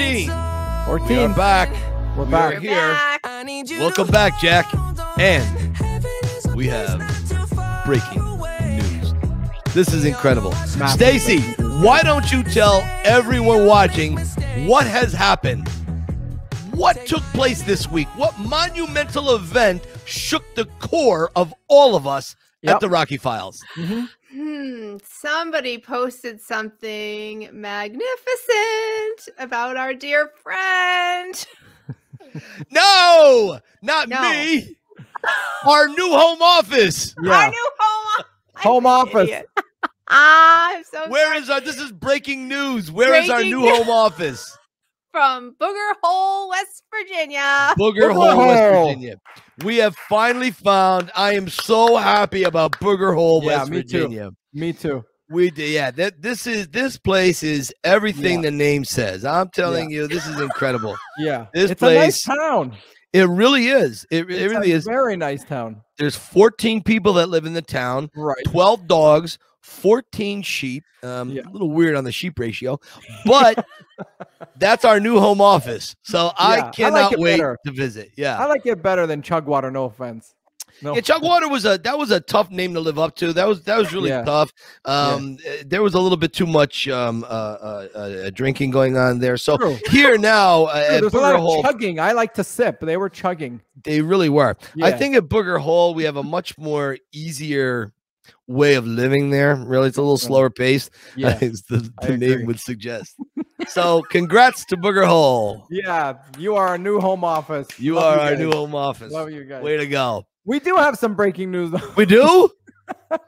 episode 14. 14. We are back. We're We back. are here. Back. Welcome back, Jack. And we have breaking news. This is incredible. Stacy, why don't you tell everyone watching what has happened? What took place this week? What monumental event shook the core of all of us at the Rocky Files? Hmm, somebody posted something magnificent about our dear friend. No, not No. me. Our new home office. Our Yeah. new home, I'm Home office. idiot. ah, I'm so Where sorry. is our? This is breaking news. Where is our new news. home office? From Booger Hole, West Virginia. Booger Booger Hole, West Virginia. We have finally found. I am so happy about Booger Hole, Yeah, West me too. Me too. We did, yeah. That this is this place is everything the name says. I'm telling you, this is incredible. Yeah. This it's a nice town. It really is. It, it It's really a is. Very nice town. There's 14 people that live in the town. Right. 12 dogs, 14 sheep. Um, Yeah. A little weird on the sheep ratio, but that's our new home office. So Yeah, I I like cannot wait better. to visit. Yeah. I like it better than Chugwater, no offense. No. Yeah, Chugwater was a that was a tough name to live up to. That was that was really Yeah. tough. Um, uh, there was a little bit too much um, uh, uh, uh, drinking going on there. So True. here now uh, at There's a lot Booger of Hole, chugging. I like to sip. They were chugging. they really were. I think at Booger Hole we have a much more easier way of living there. Really, it's a little slower paced, Yeah. as the, the name would suggest. so, congrats to Booger Hole. Yeah. You are our new home office. You Love are our guys. new home office. Love you guys. Way to go. We do have some breaking news. though. We do. what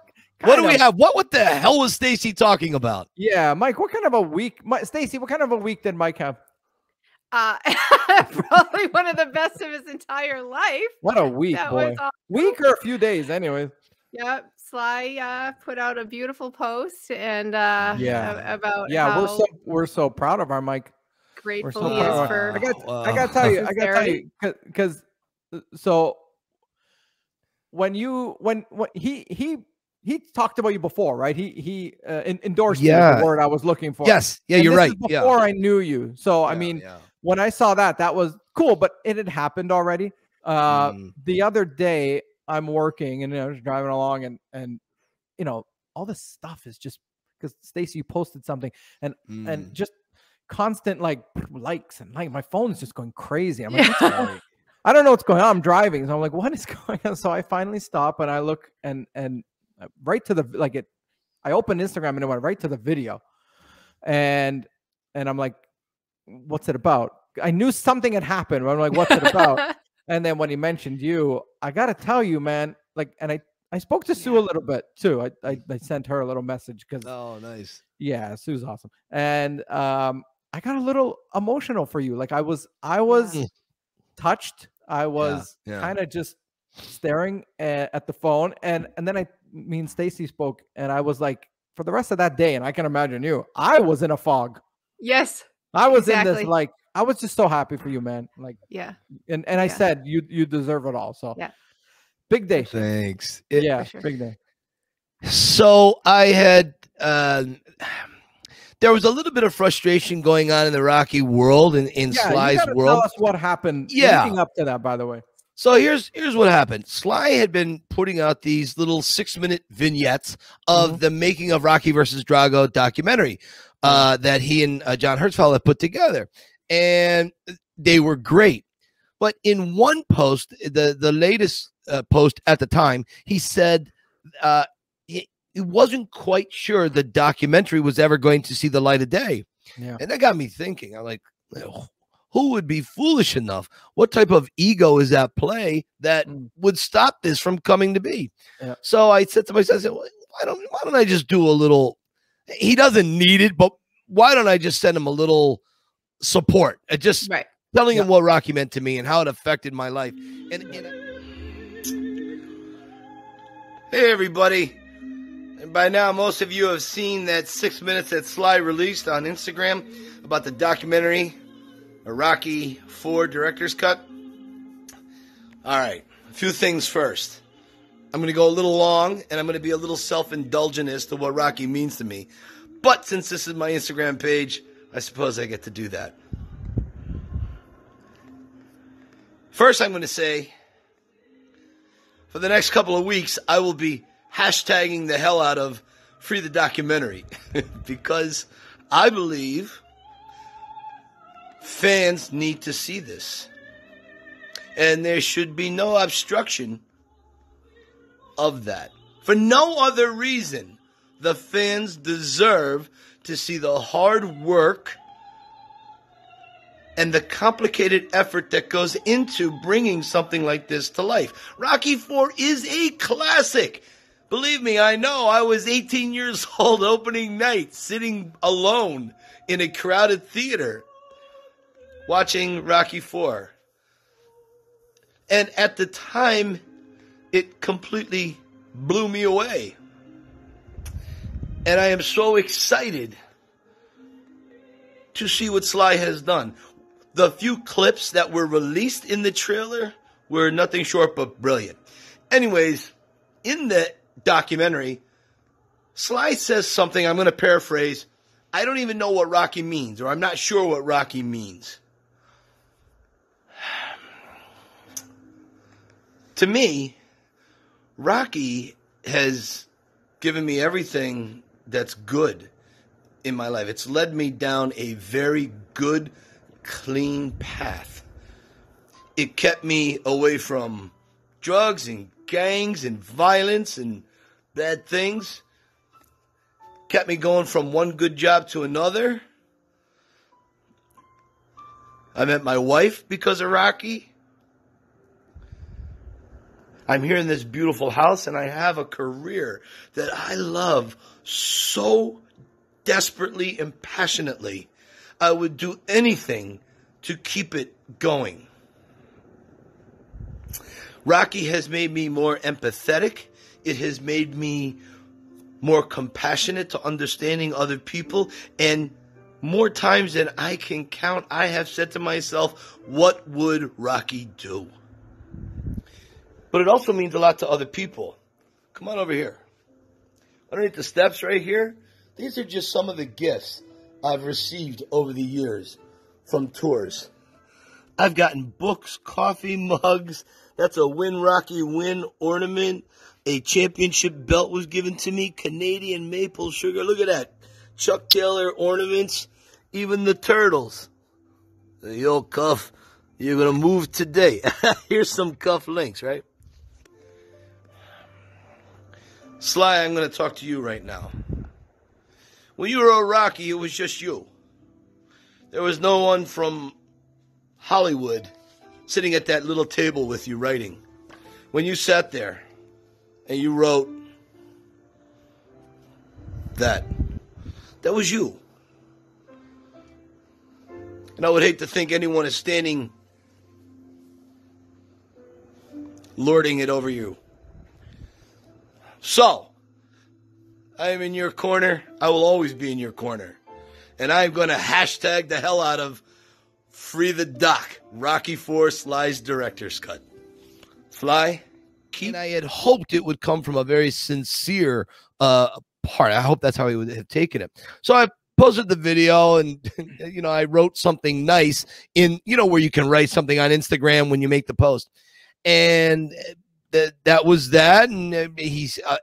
do Kind we have? What what the hell was Stacy talking about? Yeah, Mike. What kind of a week, Mi- Stacy? What kind of a week did Mike have? Uh, probably one of the best of his entire life. What a week, That boy. was awesome. Week or a few days, anyways. Yep. Sly uh, put out a beautiful post and uh, Yeah. about Yeah, how we're so we're so proud of our Mike. grateful so he is for. I got Wow. I gotta tell you, I gotta tell you, because so when you when when he he he talked about you before, right? He he uh, en- endorsed Yeah. the word I was looking for. Yes. Yeah, And you're this right. is Yeah. Before I knew you, so I mean, yeah. when I saw that, that was cool, but it had happened already. Uh, Mm. the other day, I'm working and you know, just driving along, and and you know, all this stuff is just because Stacy you posted something, and Mm. and just constant like likes and like my phone's just going crazy. I'm like, "What's going on?" I don't know what's going on. I'm driving, so I'm like, what is going on? So I finally stop and I look and and uh, right to the like it. I opened Instagram and it went right to the video, and and I'm like, what's it about? I knew something had happened. but I'm like, what's it about? and then when he mentioned you, I gotta tell you, man, like, and I I spoke to Sue a little bit too. I I, I sent her a little message because Oh, nice. yeah, Sue's awesome. And um I got a little emotional for you. Like I was I was Mm. touched. I was yeah. kind of just staring at, at the phone and and then I me and Stacy spoke and I was like for the rest of that day and I can imagine you. I was in a fog. yes. I was in this like I was just so happy for you, man. Like Yeah. and and I Yeah. said you you deserve it all. So Yeah. big day. Thanks. It- yeah, sure. big day. So I had uh, there was a little bit of frustration going on in the Rocky world and in Yeah, you world. tell us what happened Yeah. leading up to that, by the way. So here's here's what happened. Sly had been putting out these little six minute vignettes of Mm-hmm. the making of Rocky versus Drago documentary uh, that he and uh, John Herzfeld had put together, and they were great. But in one post, the the latest uh, post at the time, he said uh, he, he wasn't quite sure the documentary was ever going to see the light of day. Yeah. And that got me thinking. I'm like, who would be foolish enough? What type of ego is at play that Mm. would stop this from coming to be? Yeah. So I said to myself, I said, "Why why don't why don't I just do a little? He doesn't need it, but why don't I just send him a little support? Uh, just Right. telling him what Rocky meant to me and how it affected my life. And, and hey, everybody. And by now, most of you have seen that six minutes that Sly released on Instagram about the documentary, a Rocky Four director's cut. All right, a few things first. I'm going to go a little long and I'm going to be a little self indulgent as to what Rocky means to me. But since this is my Instagram page, I suppose I get to do that. First, I'm going to say for the next couple of weeks, I will be hashtagging the hell out of Free the Documentary because I believe fans need to see this. And there should be no obstruction of that. For no other reason, the fans deserve to see the hard work and the complicated effort that goes into bringing something like this to life. Rocky 4 is a classic. Believe me, I know. I was 18 years old opening night, sitting alone in a crowded theater watching Rocky 4. And at the time, it completely blew me away. And I am so excited to see what Sly has done. The few clips that were released in the trailer were nothing short but brilliant. Anyways, in the documentary, Sly says something, I'm going to paraphrase. I don't even know what Rocky means, or I'm not sure what Rocky means. to me, Rocky has given me everything that's good in my life. It's led me down a very good, clean path. It kept me away from drugs and gangs and violence and bad things. Kept me going from one good job to another. I met my wife because of Rocky. I'm here in this beautiful house and I have a career that I love so desperately and passionately. I would do anything to keep it going. Rocky has made me more empathetic. It has made me more compassionate to understanding other people. And more times than I can count, I have said to myself, what would Rocky do? But it also means a lot to other people. Come on over here. Underneath the steps right here, these are just some of the gifts I've received over the years from tours. I've gotten books, coffee mugs. That's a Win Rocky Win ornament. A championship belt was given to me. Canadian maple sugar. Look at that. Chuck Taylor ornaments. Even the turtles. The old cuff. You're going to move today. Here's some cuff links, right? Sly, I'm going to talk to you right now. When you were a Rocky, it was just you. There was no one from Hollywood sitting at that little table with you writing. When you sat there and you wrote that, that was you. And I would hate to think anyone is standing lording it over you. So, I am in your corner. I will always be in your corner. And I'm going to hashtag the hell out of Free the Doc, Rocky Four Sly's Director's Cut. Fly, keep. And I had hoped it would come from a very sincere uh, part. I hope that's how he would have taken it. So I posted the video and you know i wrote something nice in you know where you can write something on instagram when you make the post and that that was that, and he's uh,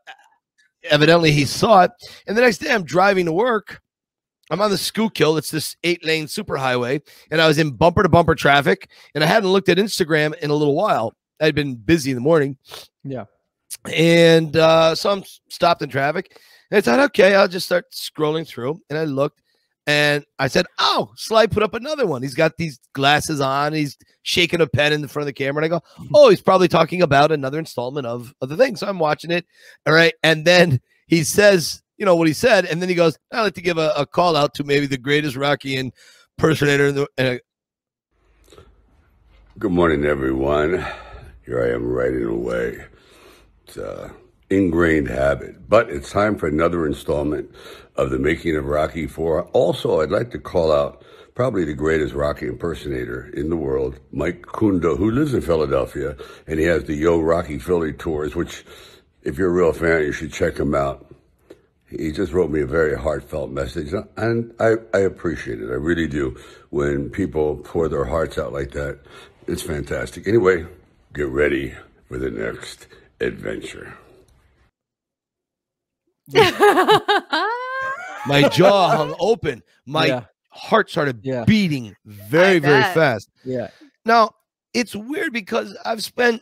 evidently he saw it. And the next day, I'm driving to work. I'm on the Schuylkill. It's this eight lane superhighway, and I was in bumper to bumper traffic, and I hadn't looked at Instagram in a little while. I'd been busy in the morning. Yeah. And uh, so I'm stopped in traffic. And I thought, okay, I'll just start scrolling through. And I looked, and I said, Oh, Sly put up another one. He's got these glasses on. He's shaking a pen in the front of the camera. And I go, Oh, he's probably talking about another installment of, of the thing. So I'm watching it. All right. And then he says, you know, what he said. And then he goes, I'd like to give a, a call out to maybe the greatest Rocky impersonator in the. And I, Good morning, everyone. Here I am writing away. It's uh, ingrained habit. But it's time for another installment of the making of Rocky 4. Also, I'd like to call out probably the greatest Rocky impersonator in the world, Mike Kunda, who lives in Philadelphia, and he has the Yo Rocky Philly tours, which, if you're a real fan, you should check him out. He just wrote me a very heartfelt message, and I, I appreciate it. I really do. When people pour their hearts out like that, it's fantastic. Anyway, get ready for the next adventure. My jaw hung open. My Yeah. heart started Yeah. beating very, very fast. Yeah. Now, it's weird because I've spent,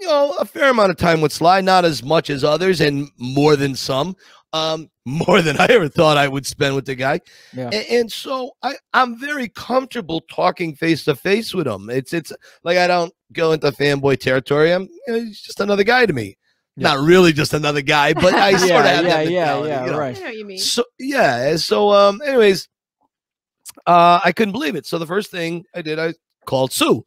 you know, a fair amount of time with Sly, not as much as others and more than some, um, more than I ever thought I would spend with the guy. Yeah. A- And, so I, I'm very comfortable talking face to face with him. It's it's like I don't go into fanboy territory. I'm you know, he's just another guy to me. Yeah. Not really just another guy, but I sort yeah, of have yeah, that yeah, mentality, yeah, you know? I right. know what you mean. So yeah, so um, anyways, uh, I couldn't believe it. So the first thing I did, I called Sue,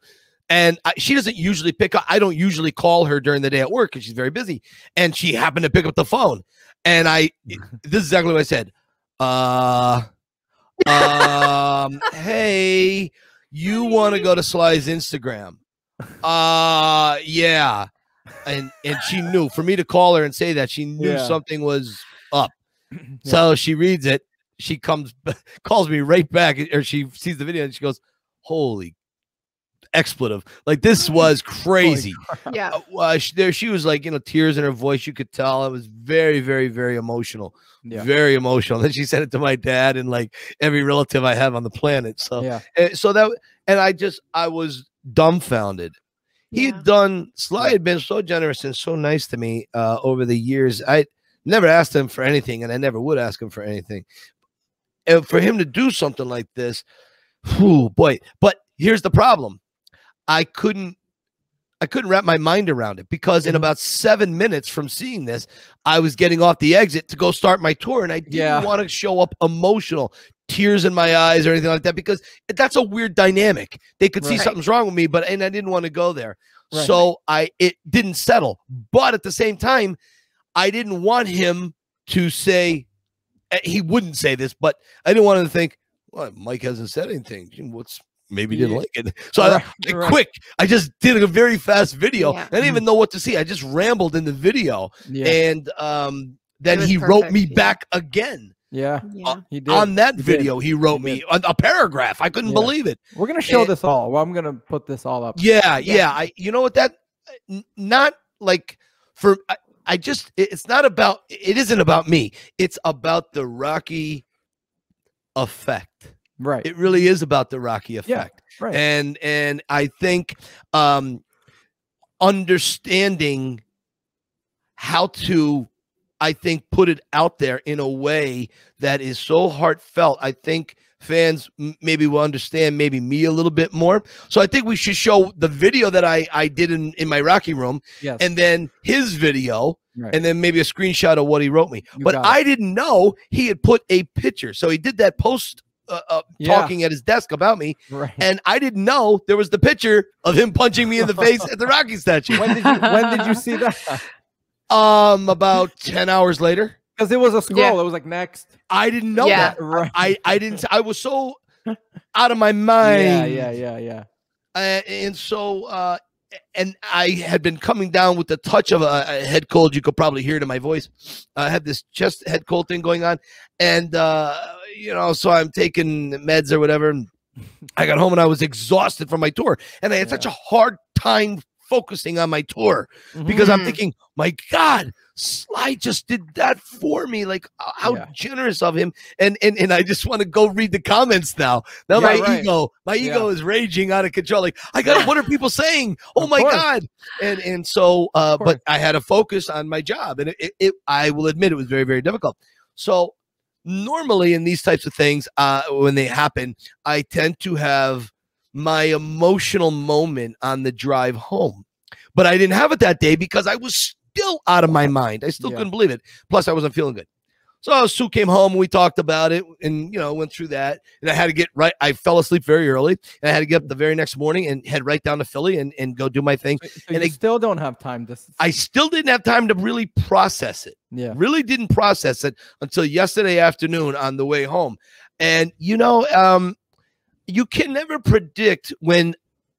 and I, she doesn't usually pick up. I don't usually call her during the day at work because she's very busy, and she happened to pick up the phone, and I, this is exactly what I said. Uh, um, hey, you want to go to Sly's Instagram? Uh, yeah. And and she knew for me to call her and say that she knew Yeah. something was up. So she reads it. She comes, calls me right back, or she sees the video and she goes, "Holy expletive! Like this was crazy." yeah. Uh, she, there, she was like, you know, tears in her voice. You could tell it was very, very, very emotional. Yeah. Very emotional. Then she sent it to my dad and like every relative I have on the planet. So, Yeah. uh, so that, and I just, I was dumbfounded. He Yeah. had done. Sly had been so generous and so nice to me uh, over the years. I never asked him for anything, and I never would ask him for anything. And for him to do something like this, whew, boy. But here's the problem: I couldn't, I couldn't wrap my mind around it because in Mhm. about seven minutes from seeing this, I was getting off the exit to go start my tour, and I didn't Yeah. want to show up emotional, tears in my eyes or anything like that because that's a weird dynamic. They could see something's wrong with me, but and I didn't want to go there. Right. So I it didn't settle. But at the same time, I didn't want him to say eh, he wouldn't say this, but I didn't want him to think, well, Mike hasn't said anything. What's maybe he didn't Yeah. like it. So I, Right, I right. quick. I just did a very fast video. Yeah. I didn't even know what to see. I just rambled in the video. Yeah. And um then was he wrote me yeah. back again. Yeah. Yeah. He did. On that He did. video, he wrote He me a, a paragraph. I couldn't Yeah. believe it. We're gonna show and- this all. Well, I'm gonna put this all up. Yeah, yeah. Yeah. I you know what that not like for I, I just it's not about it isn't about me. It's about the Rocky effect. Right. It really is about the Rocky effect. Yeah, right. And and I think um understanding how to I think put it out there in a way that is so heartfelt. I think fans maybe will understand maybe me a little bit more. So I think we should show the video that I I did in in my Rocky room yes. and then his video Right. and then maybe a screenshot of what he wrote me. You but. I didn't know he had put a picture. So he did that post uh, uh, Yeah. talking at his desk about me right. and I didn't know there was the picture of him punching me in the face at the Rocky statue. when did you when did you see that? Um, about ten hours later, Because it was a scroll. Yeah. It was like next. I didn't know Yeah. that. Right. I I didn't. I was so out of my mind. yeah, yeah, yeah, yeah. Uh, and so, uh, and I had been coming down with the touch of a, a head cold. You could probably hear it in my voice. I had this chest head cold thing going on, and uh, you know, so I'm taking meds or whatever. I got home and I was exhausted from my tour, and I had such a hard time focusing on my tour because I'm Mhm. thinking, my God, Sly just did that for me. Like how Yeah. generous of him. And and and I just want to go read the comments now. Now Yeah, my right. ego, my ego is raging out of control. Like I got what are people saying? Oh Of my course. God. And and so uh but I had to focus on my job. And it, it, it I will admit it was very, very difficult. So normally in these types of things, uh when they happen, I tend to have my emotional moment on the drive home. But I didn't have it that day because I was still out of my mind. I still Yeah. couldn't believe it. Plus, I wasn't feeling good. So Sue came home and we talked about it and you know went through that. And I had to get right. I fell asleep very early and I had to get up the very next morning and head right down to Philly and, and go do my thing. So, so And they- still don't have time to. I still didn't have time to really process it yeah. really didn't process it until yesterday afternoon on the way home and you know um you can never predict when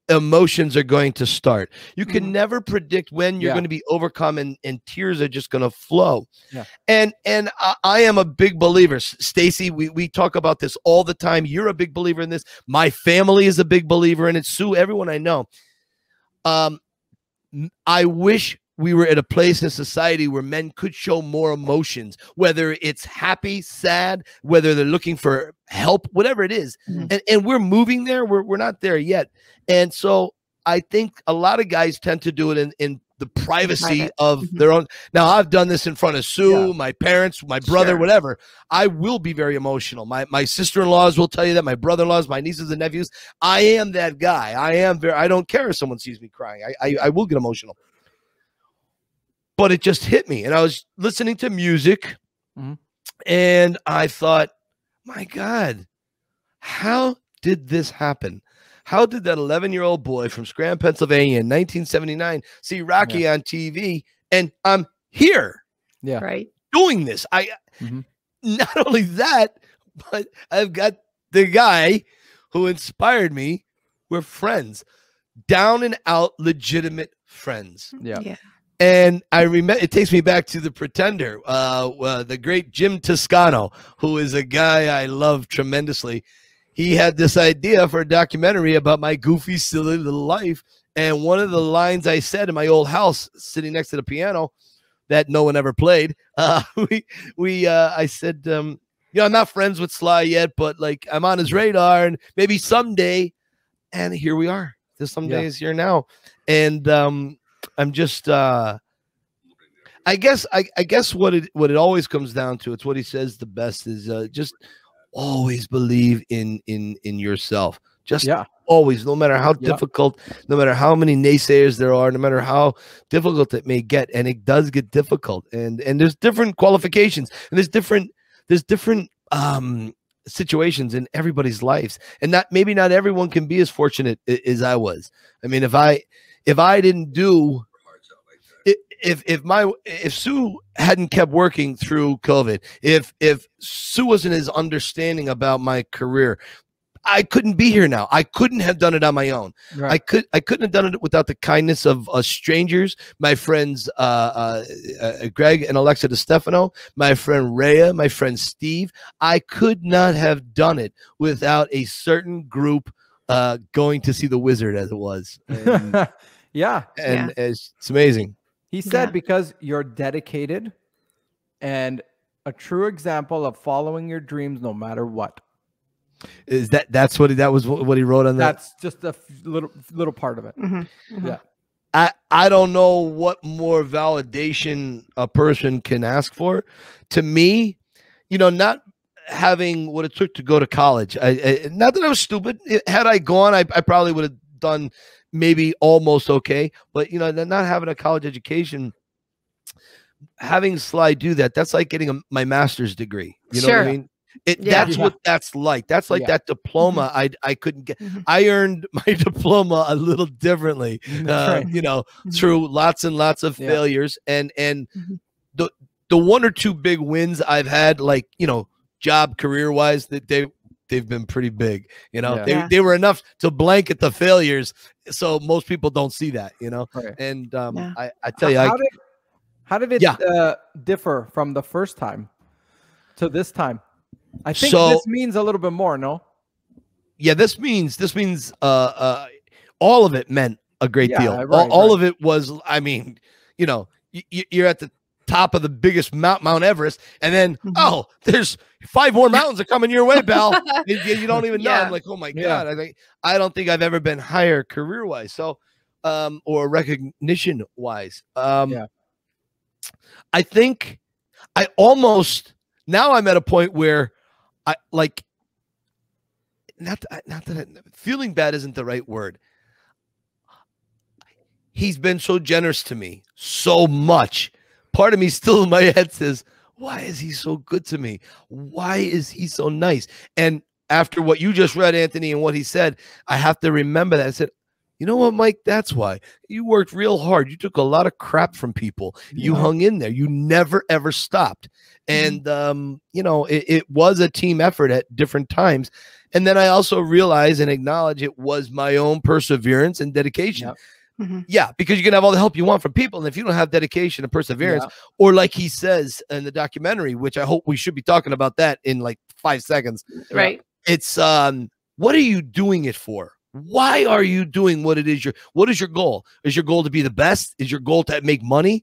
emotions are going to start. You can Mhm. never predict when you're Yeah. going to be overcome and, and tears are just going to flow. Yeah. And and I, I am a big believer. Stacy, we, we talk about this all the time. You're a big believer in this. My family is a big believer in it. Sue, everyone I know. Um I wish we were at a place in society where men could show more emotions, whether it's happy, sad, whether they're looking for help, whatever it is. Mhm. And, and we're moving there. We're, we're not there yet. And so I think a lot of guys tend to do it in, in the privacy Private. of Mhm. their own. Now, I've done this in front of Sue, Yeah. my parents, my brother, Sure. whatever. I will be very emotional. My, my sister in laws will tell you that, my brother in laws, my nieces and nephews. I am that guy. I am very, I don't care if someone sees me crying. I, I, I will get emotional. But it just hit me. And I was listening to music Mhm. and I thought, my God, how did this happen? How did that 11 year old boy from Scranton, Pennsylvania in 1979 see Rocky on TV and I'm here Yeah. Right. doing this? I Mhm. not only that, but I've got the guy who inspired me. We're friends, down and out, legitimate friends. Yeah. Yeah. And I remember it takes me back to the Pretender, uh, uh, the great Jim Toscano, who is a guy I love tremendously. He had this idea for a documentary about my goofy, silly little life. And one of the lines I said in my old house, sitting next to the piano, that no one ever played, uh, we we uh, I said, um, you know, I'm not friends with Sly yet, but like I'm on his radar, and maybe someday. And here we are. This someday Yeah. is here now, and um, I'm just uh I guess I, I guess what it what it always comes down to, it's what he says the best is uh, just always believe in in in yourself. Just Yeah. always, no matter how Yeah. difficult, no matter how many naysayers there are, no matter how difficult it may get, and it does get difficult. And and there's different qualifications, and there's different there's different um situations in everybody's lives, and not maybe not everyone can be as fortunate as I was. I mean, if I if I didn't do if if my if Sue hadn't kept working through COVID, if if Sue wasn't as understanding about my career, I couldn't be here now. I couldn't have done it on my own. I could I couldn't have done it without the kindness of uh, strangers, my friends uh, uh, uh, Greg and Alexa DeStefano, my friend Rhea, my friend Steve. I could not have done it without a certain group uh, going to see the wizard as it was. And, yeah. and it's, it's amazing. He said Yeah. because you're dedicated and a true example of following your dreams no matter what. Is that that's what he, that was what he wrote on that? That's just a f- little little part of it. Mhm. Mhm. Yeah. I I don't know what more validation a person can ask for. To me, you know, not having what it took to go to college. I, I not that I was stupid. It- had I gone, I, I probably would have done maybe almost okay. But you know, not having a college education, having Sly do that, that's like getting a, my master's degree. You know what I mean? It, Yeah. That's Yeah. what that's like. That's like Yeah. that diploma I I couldn't get. Mhm. I earned my diploma a little differently uh, right. you know, Mhm. through lots and lots of Yeah. failures, and and the the one or two big wins I've had, like you know, job career wise, that they they've been pretty big. You know, Yeah. they Yeah. they were enough to blanket the failures, so most people don't see that. You know, Right. and um, Yeah. I I tell you, I, how did how did it Yeah. uh, differ from the first time to this time? I think So- this means a little bit more. No. yeah, this means this means uh uh all of it meant a great Yeah, deal. right, all, all right. of it was, I mean, you know, y- y- you're at the top of the biggest mount, Mount Everest, and then Mhm. oh, there's five more mountains are coming your way, pal. you, you- don't even know. Yeah. I'm like, oh my Yeah. god, I think I don't think I've ever been higher career wise, so um, or recognition wise. Um, Yeah. I think I almost now I'm at a point where I like not that, not that I, feeling bad isn't the right word. He's been so generous to me so much. Part of me still in my head says, "Why is he so good to me? Why is he so nice?" And after what you just read, Anthony, and what he said, I have to remember that. I said, You know what, Mike? That's why you worked real hard. You took a lot of crap from people. You hung in there. You never ever stopped. And um, you know, it, it was a team effort at different times. And then I also realize and acknowledge it was my own perseverance and dedication. Yep. Mhm. Yeah, because you can have all the help you want from people. And if you don't have dedication and perseverance, Yeah. or like he says in the documentary, which I hope we should be talking about that in like five seconds, Right. it's um what are you doing it for why are you doing what it is your what is your goal is your goal to be the best is your goal to make money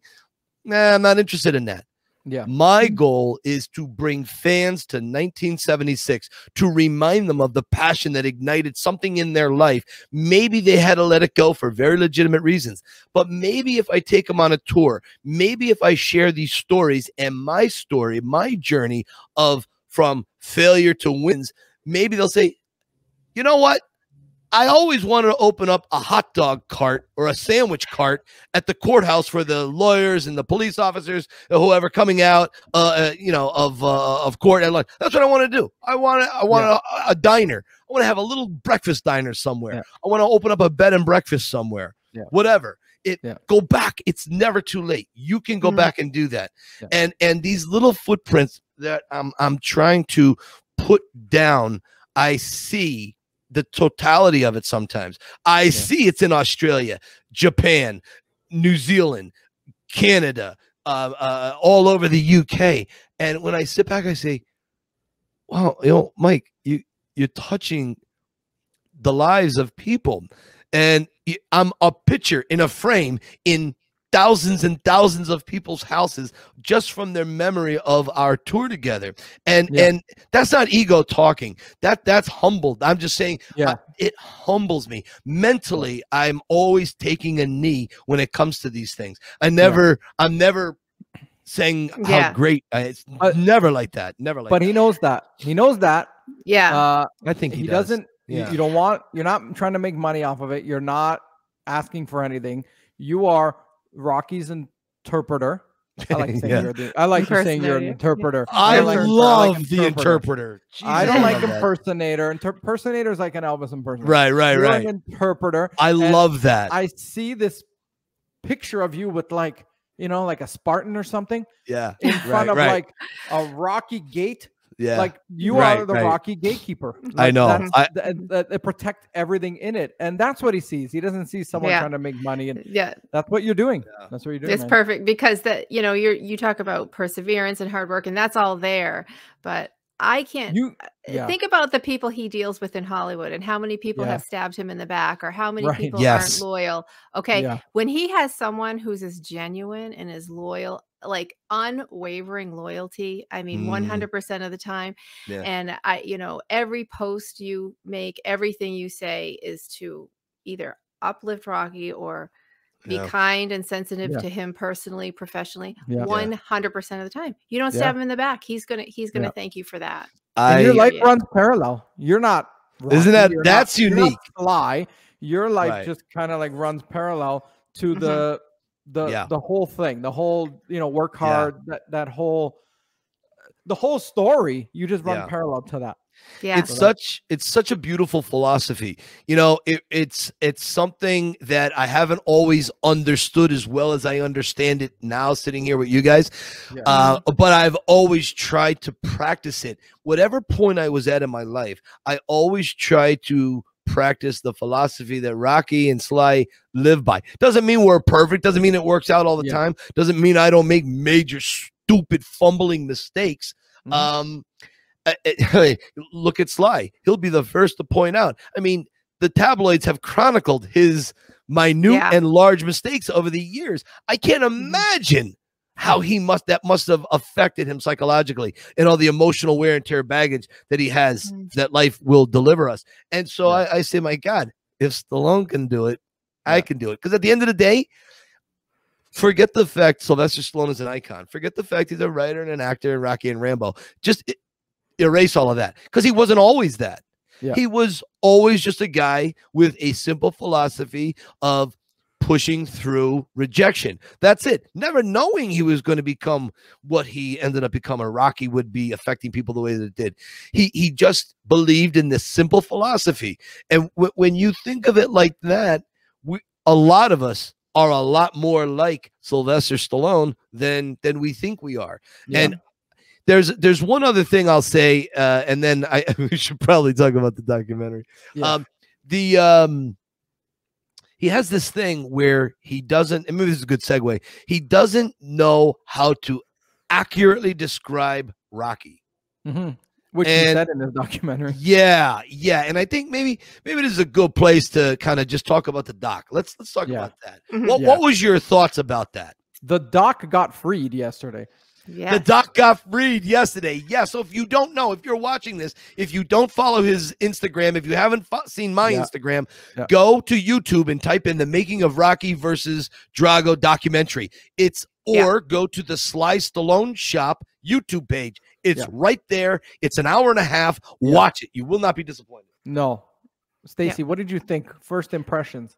nah i'm not interested in that Yeah. my goal is to bring fans to 1976 to remind them of the passion that ignited something in their life maybe they had to let it go for very legitimate reasons but maybe if i take them on a tour maybe if i share these stories and my story my journey of from failure to wins maybe they'll say you know what? I always wanted to open up a hot dog cart or a sandwich cart at the courthouse for the lawyers and the police officers, or whoever coming out, uh, uh, you know, of uh, of court And like, That's what I want to do. I want I want a, a diner. I want to have a little breakfast diner somewhere. Yeah. I want to open up a bed and breakfast somewhere. Yeah. Whatever. It Yeah. go back. It's never too late. You can go Mhm. back and do that. Yeah. And and these little footprints that I'm I'm trying to put down. I see the totality of it sometimes. I see it's in Australia, Japan, New Zealand, Canada, uh, uh, all over the UK. And when I sit back, I say, "Wow, you know, Mike, you you're touching the lives of people." And I'm a picture in a frame in thousands and thousands of people's houses just from their memory of our tour together and Yeah. and that's not ego talking that that's humbled i'm just saying Yeah. uh, it humbles me mentally i'm always taking a knee when it comes to these things i never i'm never saying how Yeah. great I, it's Uh, never like that never like But that. he knows that. He knows that. Yeah. Uh, i think he, he, does. doesn't. you- You, don't want. You're not trying to make money off of it. You're not asking for anything. You are Rocky's interpreter. I like saying Yeah. you're the. I like you saying you're an Impersonator. interpreter. i don't like- I love like the interpreter I don't like love impersonator. Inter- impersonator is like an Elvis impersonator. right right You're right an interpreter. i love that I see this picture of you with like you know like a Spartan or something yeah in Right, front of right. like a rocky gate. Yeah Like you Right, are the right. rocky gatekeeper. I know. that's- I- th- that- that protect everything in it, and that's what he sees. He doesn't see someone Yeah. trying to make money, and yeah. that's what you're doing. Yeah. That's what you're doing. It's man. perfect because that you know you're you talk about perseverance and hard work and that's all there, but I can't You, uh, yeah. think about the people he deals with in Hollywood and how many people Yeah. have stabbed him in the back or how many Right. people Yes. aren't loyal. Okay, yeah, when he has someone who's as genuine and as loyal, like unwavering loyalty, I mean, Mm. 100% of the time. And I, you know, every post you make, everything you say is to either uplift Rocky or be Yeah. kind and sensitive Yeah. to him personally, professionally. Yeah. Yeah. 100% of the time. You don't Yeah. stab him in the back. He's going to, he's going to Yeah. thank you for that. and I, your life Yeah. runs parallel. You're not. Isn't that- you're that's not, you're not unique. Sly. Your life Right. just kind of like runs parallel to the mm-hmm. the Yeah. the whole thing. The whole you know work Yeah. hard. That that whole the whole story. You just run Yeah. parallel to that. Yeah. it's such it's such a beautiful philosophy you know it, it's it's something that i haven't always understood as well as i understand it now sitting here with you guys Yeah. uh, but i've always tried to practice it whatever point i was at in my life i always try to practice the philosophy that rocky and sly live by doesn't mean we're perfect doesn't mean it works out all the Yeah. time doesn't mean i don't make major stupid fumbling mistakes Mhm. um look at Sly. He'll be the first to point out. I mean, the tabloids have chronicled his minute Yeah. and large mistakes over the years. I can't Mm-hmm. imagine how he must that must have affected him psychologically and all the emotional wear and tear baggage that he has Mm. that life will deliver us. And so Yeah. I, I say, my God, if Stallone can do it, I can do it. Because at the end of the day, forget the fact Sylvester Stallone is an icon. Forget the fact he's a writer and an actor in Rocky and Rambo. Just erase all of that because he wasn't always that. Yeah. He was always just a guy with a simple philosophy of pushing through rejection. That's it. Never knowing he was going to become what he ended up becoming. Rocky would be affecting people the way that it did. He he just believed in this simple philosophy. And w- when you think of it like that, we a lot of us are a lot more like Sylvester Stallone than than we think we are. Yeah. And there's there's one other thing I'll say, uh, and then I we should probably talk about the documentary. Yeah. Um, the um, he has this thing where he doesn't. And maybe this is a good segue. He doesn't know how to accurately describe Rocky. Mhm. which he and- said in his documentary. Yeah, yeah, and I think maybe maybe this is a good place to kind of just talk about the doc. Let's let's talk Yeah. about that. Mhm. What Yeah. what was your thoughts about that? The doc got freed yesterday. Yeah. The doc got freed yesterday. Yeah. So if you don't know, if you're watching this, if you don't follow his Instagram, if you haven't fo- seen my Yeah. Instagram, Yeah. go to YouTube and type in the making of Rocky versus Drago documentary. It's Yeah. or go to the Sly Stallone Shop YouTube page. It's Yeah. right there. It's an hour and a half. Yeah. Watch it. You will not be disappointed. No. Stacy, what did you think? First impressions.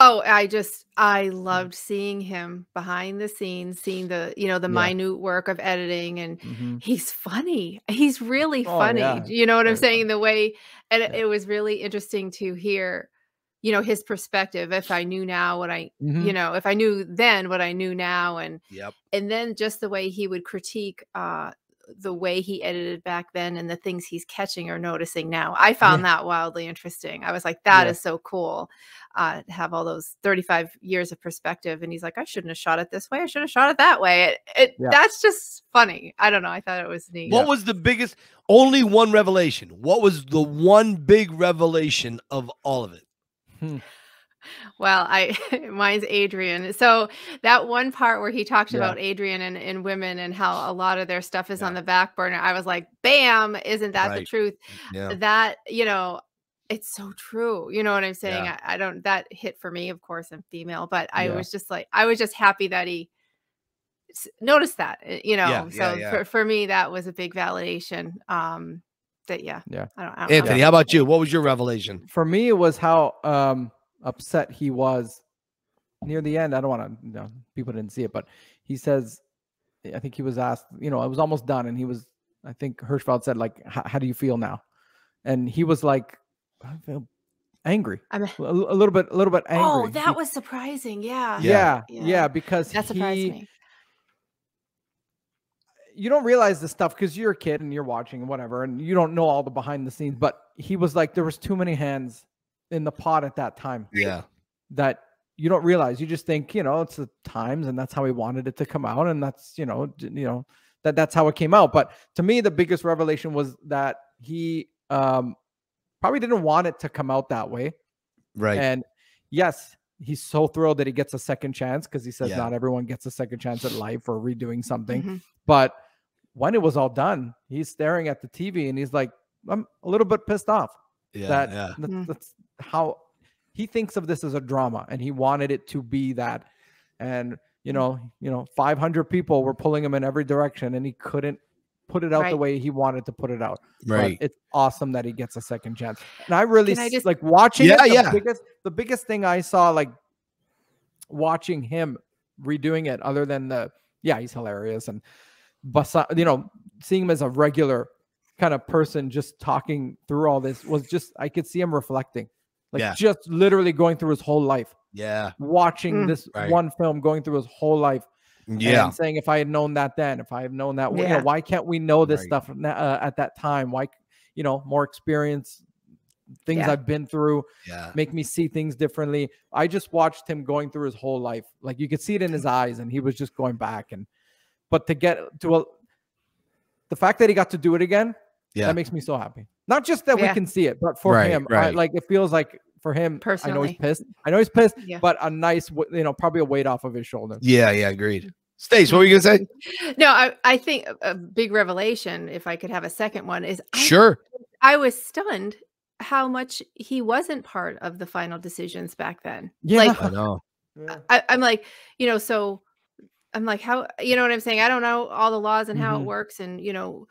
Oh, I just I loved seeing him behind the scenes, seeing the you know the Yeah. minute work of editing, and Mhm. he's funny. He's really Oh, funny. yeah. You know what I'm saying? The way, and it, Yeah. it was really interesting to hear, you know, his perspective. If I knew now what I, Mhm. you know, if I knew then what I knew now, and Yep. and then just the way he would critique uh the way he edited back then and the things he's catching or noticing now i found that wildly interesting i was like that is Yeah. so cool uh to have all those 35 years of perspective and he's like i shouldn't have shot it this way i should have shot it that way it, it Yeah. that's just funny i don't know i thought it was neat What was the biggest? Only one revelation. What was the one big revelation of all of it? Well, I mine's Adrian. So that one part where he talked Yeah. about Adrian and, and women and how a lot of their stuff is on the back burner, I was like, bam, isn't that the truth? Yeah. That, you know, it's so true. You know what I'm saying? Yeah. I, I don't that hit for me, of course, I'm female, but I Yeah. was just like, I was just happy that he s- noticed that, uh, you know. Yeah, yeah, so yeah. For, for me, that was a big validation. Um that yeah. Yeah. I don't, I don't know. Anthony, how about you? What was your revelation? For me, it was how um upset he was near the end. I don't want to, you know, people didn't see it, but he says, I think he was asked, you know, it was almost done, and he was, I think Herzfeld said, like, how do you feel now? And he was like, I feel angry, I'm a, a little bit, a little bit oh, angry. Oh, that Be- was surprising. Yeah. yeah, yeah, Yeah. because That surprised he, me. you don't realize this stuff because you're a kid and you're watching and whatever, and you don't know all the behind the scenes. But he was like, there was too many hands in the pot at that time Yeah. that you don't realize. You just think, you know, it's the times, and that's how he wanted it to come out, and that's you know, you know, that that's how it came out. But to me, the biggest revelation was that he um probably didn't want it to come out that way. Right. And yes, he's so thrilled that he gets a second chance because he says Yeah. not everyone gets a second chance at life or redoing something. Mhm. But when it was all done, he's staring at the TV and he's like, I'm a little bit pissed off yeah. that yeah. that's, Mm. that's how he thinks of this as a drama and he wanted it to be that. And you know, you know, 500 people were pulling him in every direction and he couldn't put it out the way he wanted to put it out. But Right. it's awesome that he gets a second chance. And I really Can I s- just- like watching Yeah, it, the yeah. biggest the biggest thing I saw like watching him redoing it other than the yeah, he's hilarious and but you know, seeing him as a regular kind of person just talking through all this was just I could see him reflecting. Like Yeah. just literally going through his whole life, Yeah. watching Mm. this Right. one film, going through his whole life, Yeah. and saying, if I had known that then, if I had known that, you know, Yeah. why can't we know this Right. stuff uh, at that time? Why, you know, more experience, things Yeah. I've been through Yeah. make me see things differently. I just watched him going through his whole life. Like you could see it in his eyes, and he was just going back. And but to get to a, the fact that he got to do it again, Yeah. that makes me so happy. Not just that Yeah. we can see it, but for Right, him, I, right. like it feels like for him. personally, I know he's pissed. I know he's pissed, Yeah. but a nice, you know, probably a weight off of his shoulder. Yeah. Yeah. Agreed. Stace, what were you gonna say? No, I, I think a, a big revelation, if I could have a second one, is I, Sure. I was stunned how much he wasn't part of the final decisions back then. Yeah. Like I know. I, I'm like, you know, so I'm like, how you know what I'm saying? I don't know all the laws and how Mhm. it works, and you know,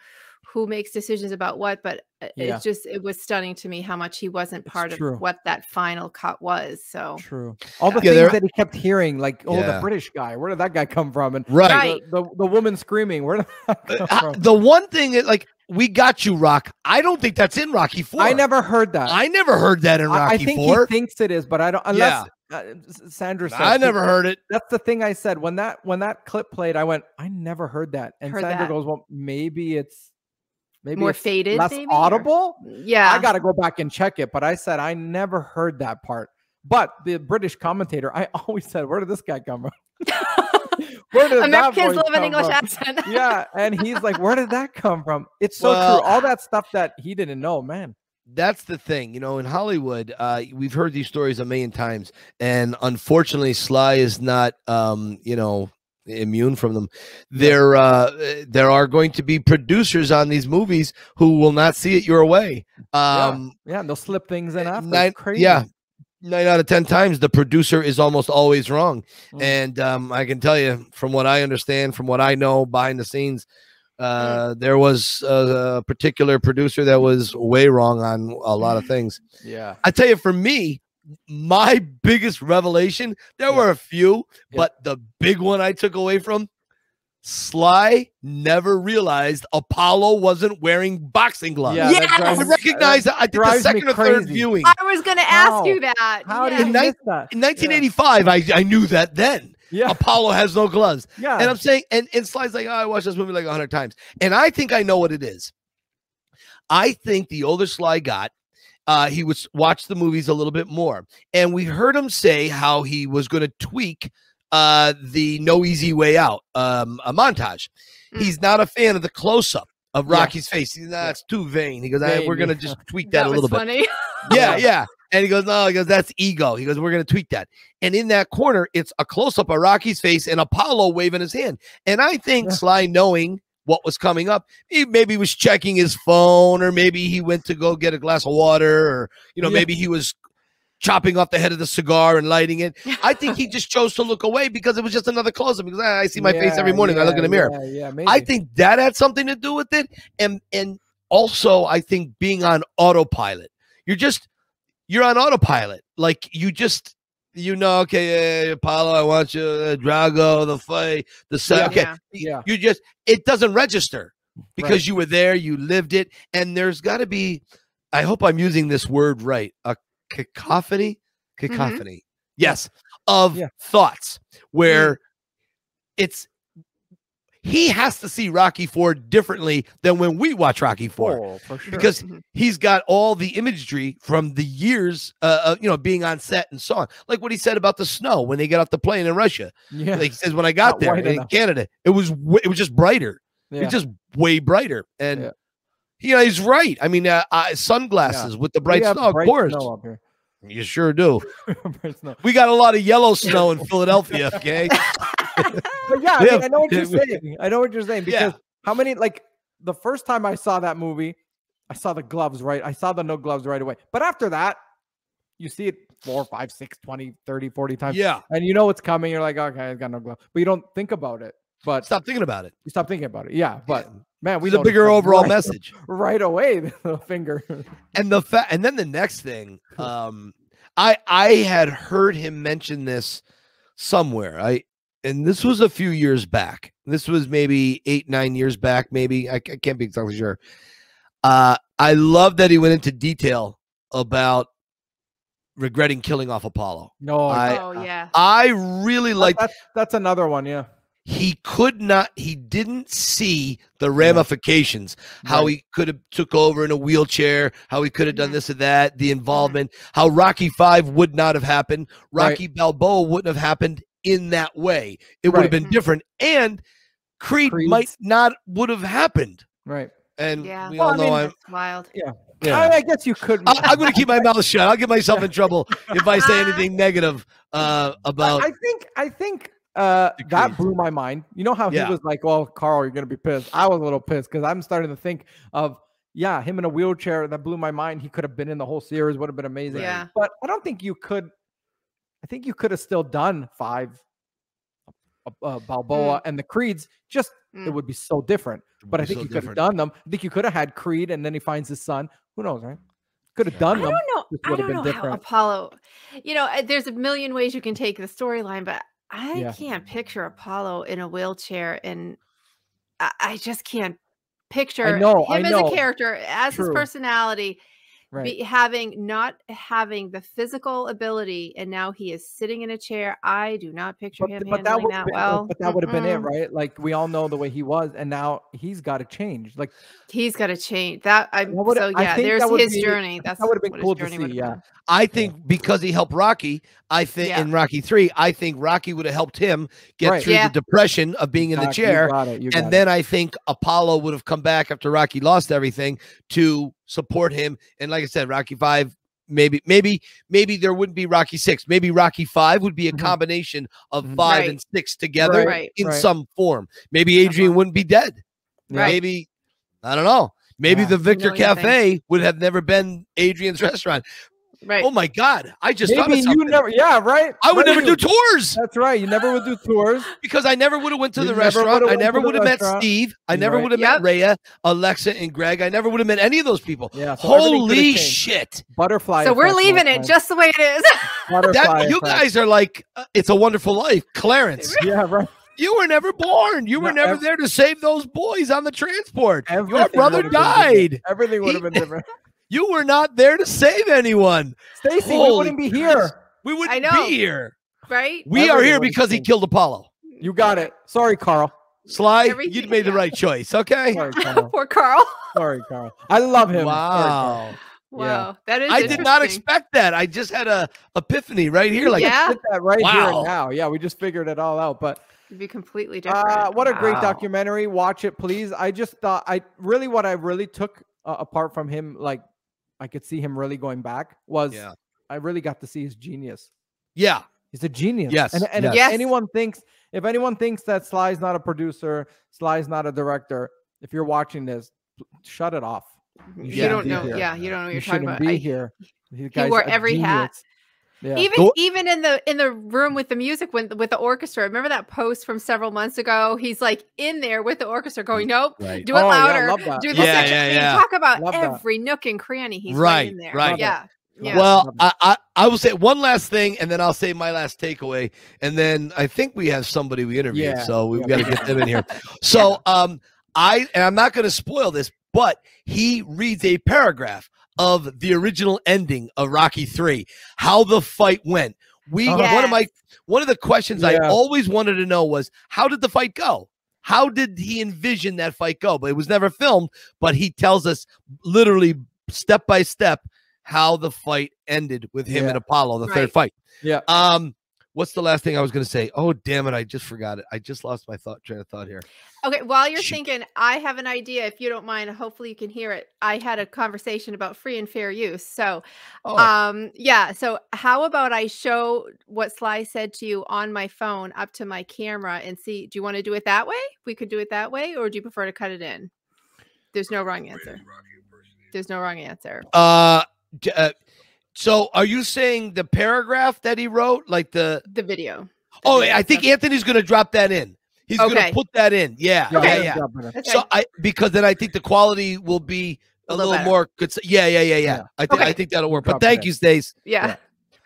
who makes decisions about what, but uh, Yeah. it's just it was stunning to me how much he wasn't part of what that final cut was. So True. All the Yeah, things that he kept hearing, like, oh, Yeah. the British guy, where did that guy come from? And Right. Right. the, the, the woman screaming, where did that come Uh, from? the one thing is like we got you, Rock. I don't think that's in Rocky Four. I never heard that. I never heard that in I- Rocky I think Four. he thinks it is, but I don't. Unless uh, Sandra said I never heard it. That's the thing I said when that when that clip played. I went, I never heard that. And Heard Sandra that. goes, well, maybe it's maybe more faded, less maybe, or- audible. Yeah. I got to go back and check it. But I said I never heard that part. But the British commentator, I always said, where did this guy come from? where did that Americans voice live an English from? accent. yeah, and he's like, where did that come from? It's so Well, true. All that stuff that he didn't know, man. That's the thing, you know. In Hollywood, uh, we've heard these stories a million times, and unfortunately, Sly is not, um, you know, immune from them. There, uh, there are going to be producers on these movies who will not see it your way. Um, Yeah, and they'll slip things in after. It's nine, crazy. yeah, nine out of ten times, the producer is almost always wrong. Mm. And um, I can tell you, from what I understand, from what I know behind the scenes, uh, there was a, a particular producer that was way wrong on a lot of things. yeah. I tell you, for me, my biggest revelation, there Yeah. were a few, Yeah. but the big one I took away from Sly never realized Apollo wasn't wearing boxing gloves. Yeah, Yes! that I drives- recognized that. I think the second or third viewing. I was going to ask How? you that. How yeah. did you In miss that? In 1985, I, I knew that then. Yeah, Apollo has no gloves. yeah. And I'm saying, and, and Sly's like, oh, I watched this movie like a hundred times. And I think I know what it is. I think the older Sly got, uh, he would watch the movies a little bit more. And we heard him say how he was going to tweak uh, the No Easy Way Out um, a montage. Mm. He's not a fan of the close up of Yeah. Rocky's face. He's not, it's too vain. He goes, "I- we're going to just tweak that, that a little bit. funny. Yeah, Yeah. yeah. And he goes, no, he goes, that's ego. He goes, we're gonna tweak that. And in that corner, it's a close up of Rocky's face and Apollo waving his hand. And I think Yeah. Sly, knowing what was coming up, he maybe was checking his phone, or maybe he went to go get a glass of water, or you know, Yeah. maybe he was chopping off the head of the cigar and lighting it. I think he just chose to look away because it was just another close up. Because "Ah, I see my face every Yeah, morning. I look in the mirror. Yeah, yeah, maybe. I think that had something to do with it. And and also I think being on autopilot. You're just you're on autopilot. Like you just you know, okay, yeah, Apollo, I want you, uh, Drago, the fight, the set. Yeah. Okay, Yeah. Yeah. you just it doesn't register because Right. you were there, you lived it, and there's got to be. I hope I'm using this word right. A cacophony, cacophony. Yes, of Yeah. thoughts where it's he has to see Rocky Four differently than when we watch Rocky Four Oh, sure. because Mhm. he's got all the imagery from the years, uh, uh, you know, being on set and so on. Like what he said about the snow when they get off the plane in Russia. yeah, Like he says, when I got Not there in enough. Canada, it was w- it was just brighter. Yeah. was just way brighter, and Yeah. you know he's right. I mean, uh, uh, sunglasses with the bright snow, of course. snow up here. You sure do. We got a lot of yellow snow in Philadelphia. Okay, But yeah, I, mean, I know what you're saying. I know what you're saying Yeah. because how many like the first time I saw that movie, I saw the gloves right. I saw the no gloves right away. But after that, you see it four, five, six, 20, 30, 40 times. yeah. And you know what's coming. You're like, okay, I got no glove. But you don't think about it. But Stop thinking about it. you stop thinking about it. Yeah. But Yeah. man, we a bigger overall right, message. Right away, the finger. and the fact and then the next thing um i i had heard him mention this somewhere i and this was a few years back this was maybe eight nine years back maybe i, I can't be exactly sure uh i love that he went into detail about regretting killing off apollo No, I- oh yeah. i really like like that's that's another one. Yeah. he could not he didn't see the ramifications how Right. he could have took over in a wheelchair how he could have done Mhm. this or that the involvement how rocky 5 would not have happened Right. rocky balboa wouldn't have happened in that way it would have been different and creed might not would have happened Right. and Yeah. we Well, all I know mean, i'm wild. yeah. I, I guess you could. I, i'm going to keep my mouth shut i'll get myself in trouble if i say anything negative uh, about I think I think uh that blew my mind. You know how Yeah. he was like, "Well, Carl, you're gonna be pissed." I was a little pissed because I'm starting to think of yeah, him in a wheelchair. That blew my mind. He could have been in the whole series. Would have been amazing. Yeah. But I don't think you could. I think you could have still done five uh, uh, Balboa and the Creeds, just it Mm. would be so different. But I think so you could have done them. I think you could have had Creed, and then he finds his son. Who knows, right? Could have done I them. don't know. I don't know been how. Apollo. You know, there's a million ways you can take the storyline, but I Yeah. can't picture Apollo in a wheelchair, and I, I just can't picture know, I him as know. a character, as his personality, Right. be, having not having the physical ability, and now he is sitting in a chair. I do not picture but, him but that handling would that, have been, well. but that would have been it, right? Like we all know the way he was, and now he's got to change. Like He's got to change that. I'm That would- so I yeah. think There's his be- journey. that That's would've been what his cool to journey see, yeah. been. I think because he helped Rocky, I think Yeah. in Rocky three, I think Rocky would have helped him get Right. through Yeah. the depression of being in the Exactly, you chair. got it, you got And it. then I think Apollo would have come back after Rocky lost everything to support him. And like I said, Rocky five, maybe, maybe, maybe there wouldn't be Rocky six. Maybe Rocky five would be a Mhm. combination of Mhm. five Right. and six together Right. in Right. some form. Maybe Adrian Uh-huh. wouldn't be dead. Right. Maybe I don't know. Maybe Yeah. the Victor million things. Cafe would have never been Adrian's restaurant. Right. Oh my God! I just thought of Maybe you never, yeah, right. I would Right, never do tours That's right. You never would do tours. because I never would have went to You the never restaurant. would've I never would have met restaurant. Steve. I You're never right. would have Yep. met Rhea, Alexa, and Greg. I never would have met any of those people. Yeah. so Holy shit! Butterfly. so we're leaving it just the way it is. Butterfly That you guys are like, uh, it's a wonderful life, Clarence. Yeah, right. You were never born. You were No, never ev- there to save those boys on the transport. Your Everything brother would've been different. died. Everything would have been different. You were not there to save anyone. Stacy, we wouldn't be Christ. here. We wouldn't know. be here. right? We are here because he killed Apollo. You got it. Sorry, Carl. Sly, you Everything- made the right choice. Okay. Sorry, Carl. Poor Carl. Sorry, Carl. I love him. Sorry, Wow. Wow, that is. I did not expect that. I just had a epiphany right here. Like, Yeah. That right here and now. Yeah, we just figured it all out. But It'd be completely different. uh, what a great documentary. Watch it, please. I just thought I really what I really took uh, apart from him, like I could see him really going back, was Yeah. I really got to see his genius. yeah, He's a genius. Yes, And, and if yes. anyone thinks if anyone thinks that Sly's not a producer, Sly's not a director, if you're watching this, shut it off. You, shouldn't don't know. here. Yeah, you don't know what You you're talking shouldn't about. be I- here. You guys wore are every hat. Genius. Yeah. Even Go- even in the in the room with the music when with the orchestra. Remember that post from several months ago? He's like in there with the orchestra going, Nope, right. do it Oh, yeah, louder. love that. do the Yeah, section. yeah, yeah. Talk about Love that. every nook and cranny. He's Right, right, in there. right. Yeah. Yeah. Well, I, I I will say one last thing, and then I'll say my last takeaway, and then I think we have somebody we interviewed, Yeah, so we've yeah, got to get them in here. So, um, I and I'm not going to spoil this, but he reads a paragraph of the original ending of Rocky Three, how the fight went. We Uh-huh. one of my one of the questions I always wanted to know was how did the fight go? How did he envision that fight go? But it was never filmed. But he tells us literally step by step how the fight ended with him Yeah. and Apollo, the third fight. Yeah. Um, what's the last thing I was going to say? Oh, damn it! I just forgot it. I just lost my thought train of thought here. Okay, while you're Shoot. thinking, I have an idea. If you don't mind, hopefully you can hear it. I had a conversation about free and fair use. So, Oh, um, yeah. So, how about I show what Sly said to you on my phone up to my camera and see? Do you want to do it that way? We could do it that way, or do you prefer to cut it in? There's no wrong answer. There's no wrong answer. uh, uh, so are you saying the paragraph that he wrote, like the? The video. The Oh, video I think stuff. Anthony's going to drop that in. He's going to put that in. Yeah, Yeah, yeah, yeah. drop it in. Okay. So I because then I think the quality will be a, A little little more good. Yeah, yeah, yeah, yeah. Yeah. I think I think that'll work. But Drop it thank you, Stace. yeah. yeah.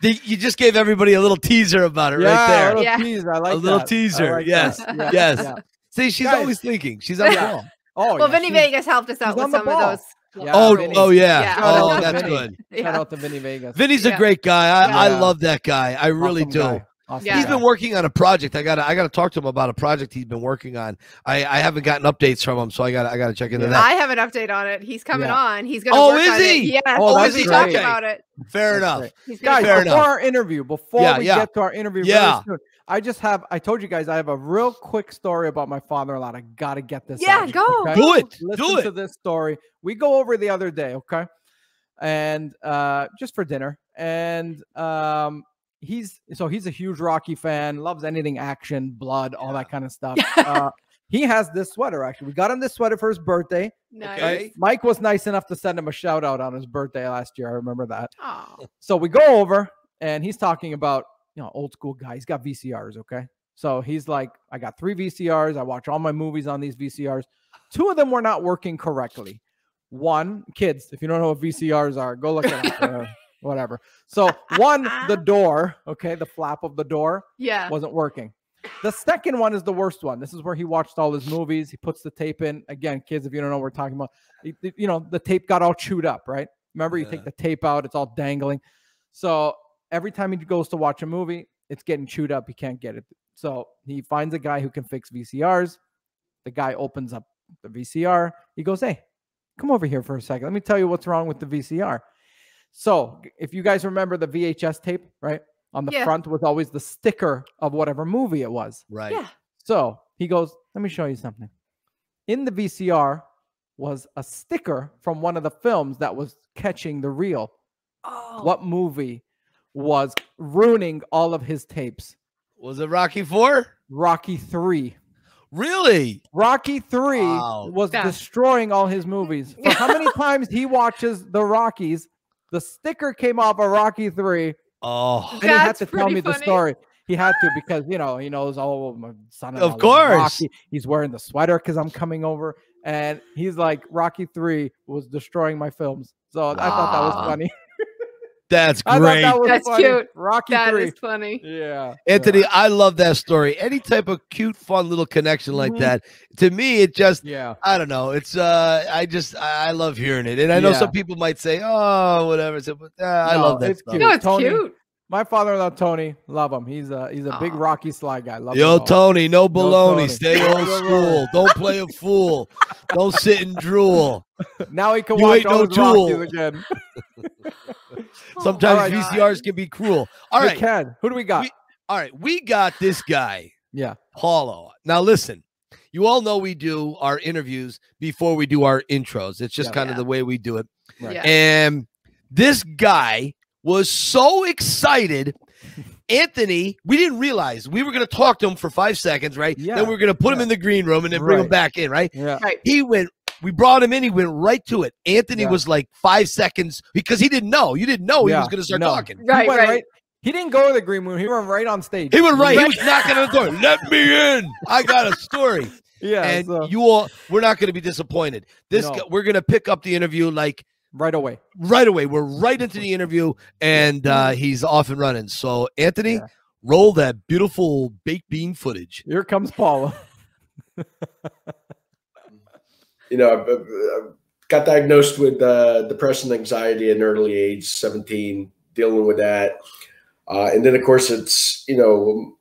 The, you just gave everybody a little teaser about it yeah, right A there. little Yeah. teaser. I like a little that. I teaser, like yes, that. Yeah, yes. yeah. See, she's Guys. always thinking. She's on the ball. Oh, well, yeah, Vinny she's- Vegas helped us out she's with some of those. Yeah, Oh, oh Vinny. oh yeah. Yeah. Oh, Shout out oh, to that's Vinny. good. Shout out to Vinny Vegas. Vinny's a great guy. I, I love that guy. I really Awesome do. guy. Awesome Yeah. He's guy. been working on a project. I gotta I gotta talk to him about a project he's been working on. I, I haven't gotten updates from him, so I gotta I gotta check into Yeah. that. I have an update on it. He's coming Yeah. on. He's going to Oh, work is on he? Yeah. Oh, because that's we talked about it. Fair That's enough. He's Guys, Fair before enough. our interview, before Yeah, we yeah. get to our interview, Yeah. very soon, I just have I told you guys I have a real quick story about my father-in-law. I gotta get this. Yeah, out, go, okay? Do it. Listen Do to this story. We go over the other day, okay? And uh just for dinner. And um he's so he's a huge Rocky fan, loves anything action, blood, all that kind of stuff. uh he has this sweater actually. We got him this sweater for his birthday. Nice. Okay. Mike was nice enough to send him a shout out on his birthday last year. I remember that. Oh, So we go over and he's talking about, you know, old school guy. He's got VCRs, okay? So he's like, I got three VCRs. I watch all my movies on these VCRs. Two of them were not working correctly. One, kids, if you don't know what VCRs are, go look it up. uh, whatever. So one, the door, okay, the flap of the door Yeah. wasn't working. The second one is the worst one. This is where he watched all his movies. He puts the tape in. Again, kids, if you don't know what we're talking about, you know, the tape got all chewed up, right? Remember, you Yeah. take the tape out, it's all dangling. So every time he goes to watch a movie, it's getting chewed up. He can't get it. So he finds a guy who can fix VCRs. The guy opens up the VCR. He goes, Hey, come over here for a second. Let me tell you what's wrong with the VCR. So if you guys remember the VHS tape, right? On the Yeah. front was always the sticker of whatever movie it was. Right. Yeah. So he goes, Let me show you something. In the VCR was a sticker from one of the films that was catching the reel. Oh. What movie was ruining all of his tapes? Was it Rocky Four? Rocky 3. Really? Rocky 3 Wow. was Yeah. destroying all his movies. For how many times he watches the Rockies, the sticker came off of Rocky 3 Oh, and he had to tell pretty me the story. He had to because you know he knows all oh my son Of course. Rocky. He's wearing the sweater because I'm coming over, and he's like Rocky Three was destroying my films. So I thought that was funny. That's I thought great. that was That's funny. cute. Rocky That Three. is funny. Yeah, Anthony, I love that story. Any type of cute, fun little connection like Mhm. that. To me, it just Yeah. I don't know. It's uh I just I, I love hearing it. And I know Yeah. some people might say, oh, whatever. So, but, uh, I love that it's stuff. cute. No, it's Tony- cute. My father-in-law Tony, love him. He's a he's a big Rocky Sly guy. Love Yo, him all. Tony, no baloney. Tony. Stay old school. Don't play a fool. Don't sit and drool. Now he can You watch ain't all no his Rockies tool. again. Sometimes All right. VCRs can be cruel. All They can. Who do we got? We- All right. We got this guy. yeah. Paulo. Now listen, you all know we do our interviews before we do our intros. It's just Yeah. kind of the way we do it. Right. Yeah. And this guy was so excited. Anthony, we didn't realize we were going to talk to him for five seconds, right? Yeah, Then we are going to put him in the green room and then bring him back in, right? Yeah. Right. He went, we brought him in. He went right to it. Anthony Yeah. was like five seconds because he didn't know. You didn't know he was going to start no. talking. He Right, went right. He didn't go to the green room. He went right on stage. He went right. He was knocking on the door. Let me in. I got a story. Yeah. and so- you all, we're not going to be disappointed. This, No. guy, we're going to pick up the interview like right away. right away. We're right into the interview, and uh, he's off and running. So, Anthony, Yeah. roll that beautiful baked bean footage. Here comes Paulo. you know, I, I got diagnosed with uh, depression, anxiety at an early age, 17, dealing with that. Uh, and then, of course, it's, you know,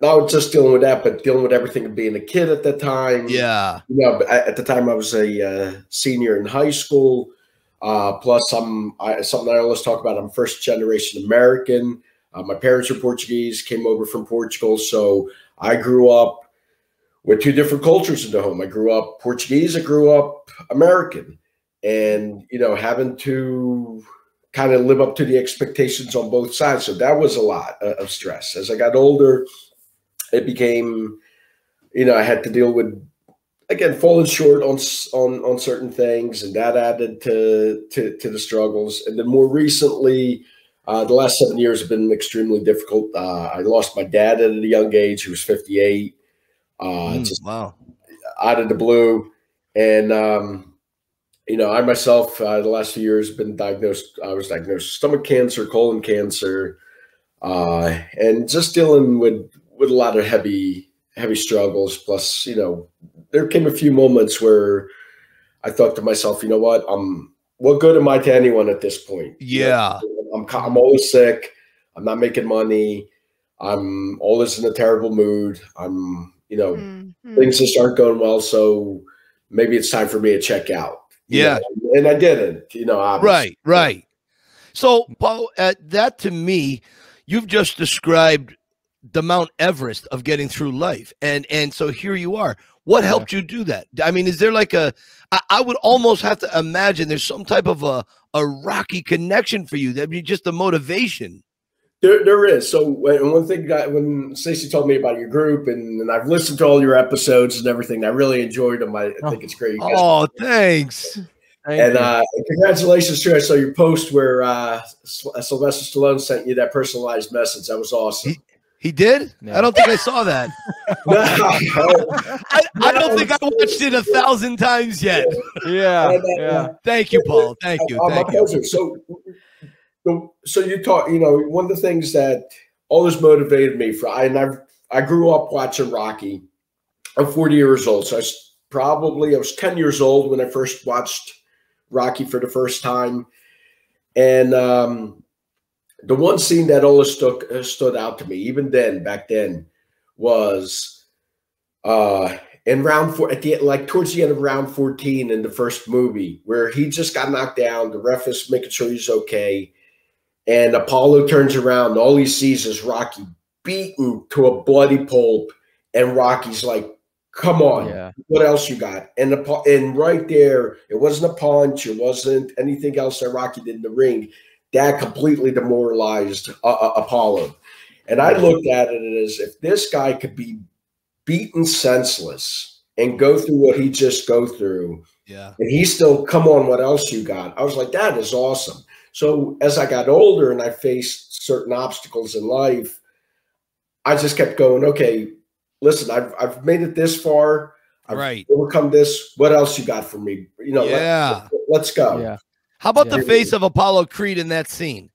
not just dealing with that, but dealing with everything of being a kid at that time. Yeah, You know, at at the time I was a uh, senior in high school. Uh, plus, I'm something I always talk about. I'm first generation American. Uh, my parents are Portuguese, came over from Portugal, so I grew up with two different cultures in the home. I grew up Portuguese. I grew up American, and you know, having to kind of live up to the expectations on both sides. So that was a lot uh, of stress. As I got older, it became, you know, I had to deal with again falling short on on on certain things, and that added to to, to the struggles. And then more recently, uh, the last seven years have been extremely difficult. Uh, I lost my dad at a young age; he was fifty eight. Uh, Mm, just wow. out of the blue, and um, you know, I myself, uh, the last few years, have been diagnosed. I was diagnosed with stomach cancer, colon cancer, uh, and just dealing with with a lot of heavy heavy struggles. Plus, you know, there came a few moments where I thought to myself, you know what, I'm what good am I to anyone at this point? You know, Yeah, I'm co- I'm always sick. I'm not making money. I'm always in a terrible mood. I'm you know Mhm. things just aren't going well. So maybe it's time for me to check out. Yeah. know? and I didn't. You know, obviously. right, right. So, Paul, uh, that to me, you've just described the Mount Everest of getting through life, and and so here you are. What Yeah. helped you do that? I mean, is there like a? I, I would almost have to imagine there's some type of a a rocky connection for you. That'd be just the motivation. There, there is. So when, one thing that when Stacey told me about your group, and, and I've listened to all your episodes and everything, I really enjoyed them. I, I think it's great. Guys- Oh, thanks. Thank and uh, congratulations too! I saw your post where uh, Sylvester Stallone sent you that personalized message. That was awesome. He did? Yeah. I don't think I saw that. No, I, I don't think I watched it a thousand times yet. Yeah, And, uh, yeah. Thank you, Paul. Thank you. Uh, my Thank you. pleasure. So, so, so you talk. You know, one of the things that always motivated me for I and I I grew up watching Rocky. I'm 40 years old, so I was probably I was 10 years old when I first watched Rocky for the first time, and um, the one scene that always stuck uh, stood out to me, even then, back then, was uh, in round four at the like towards the end of round 14 in the first movie, where he just got knocked down. The ref is making sure he's okay, and Apollo turns around. And all he sees is Rocky beaten to a bloody pulp, and Rocky's like, "Come on, Yeah. what else you got?" And the and right there, it wasn't a punch, it wasn't anything else that Rocky did in the ring. That completely demoralized uh, uh, Apollo. And I looked at it as if this guy could be beaten senseless and go through what he just go through, Yeah. and he still come on. What else you got? I was like, that is awesome. So as I got older and I faced certain obstacles in life, I just kept going. Okay, listen, I've I've made it this far. I've Right. overcome this. What else you got for me? You know, let- Yeah. let's go. Yeah. How about Yeah. the face of Apollo Creed in that scene?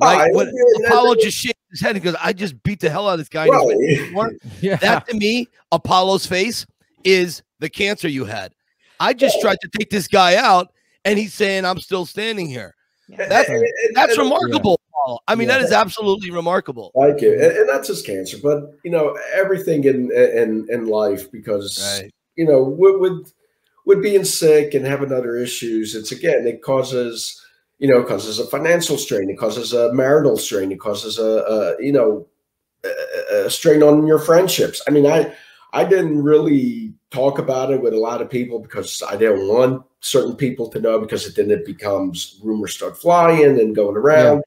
Oh, Right? I- when and- Apollo just shakes his head and goes, I just beat the hell out of this guy. and Right. Yeah. That to me, Apollo's face is the cancer you had. I just tried to take this guy out, and he's saying, I'm still standing here. Yeah. That's And- and- that's and- remarkable, Paul. I mean, Yeah. that is absolutely remarkable. Thank you, and, and that's his cancer. But you know, everything in in in life because Right. you know with, with with being sick and having other issues, it's again it causes you know causes a financial strain, it causes a marital strain, it causes a, a you know a, a strain on your friendships. I mean, I I didn't really talk about it with a lot of people because I didn't want certain people to know because then it becomes rumors start flying and going around.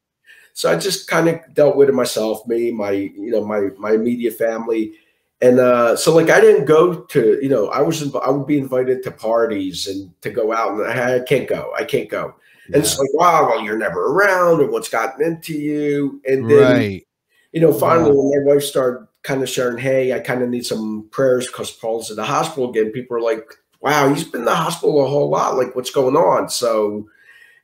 So I just kind of dealt with it myself, me, my, you know, my my immediate family, and uh, so like I didn't go to, you know, I was inv- I would be invited to parties and to go out, and I, I can't go, I can't go, and it's like, wow, well, you're never around, and what's gotten into you, and then Right. you know, finally, when my wife started kind of sharing, hey, I kind of need some prayers because Paul's in the hospital again, people are like, wow, he's been in the hospital a whole lot. Like, what's going on? So,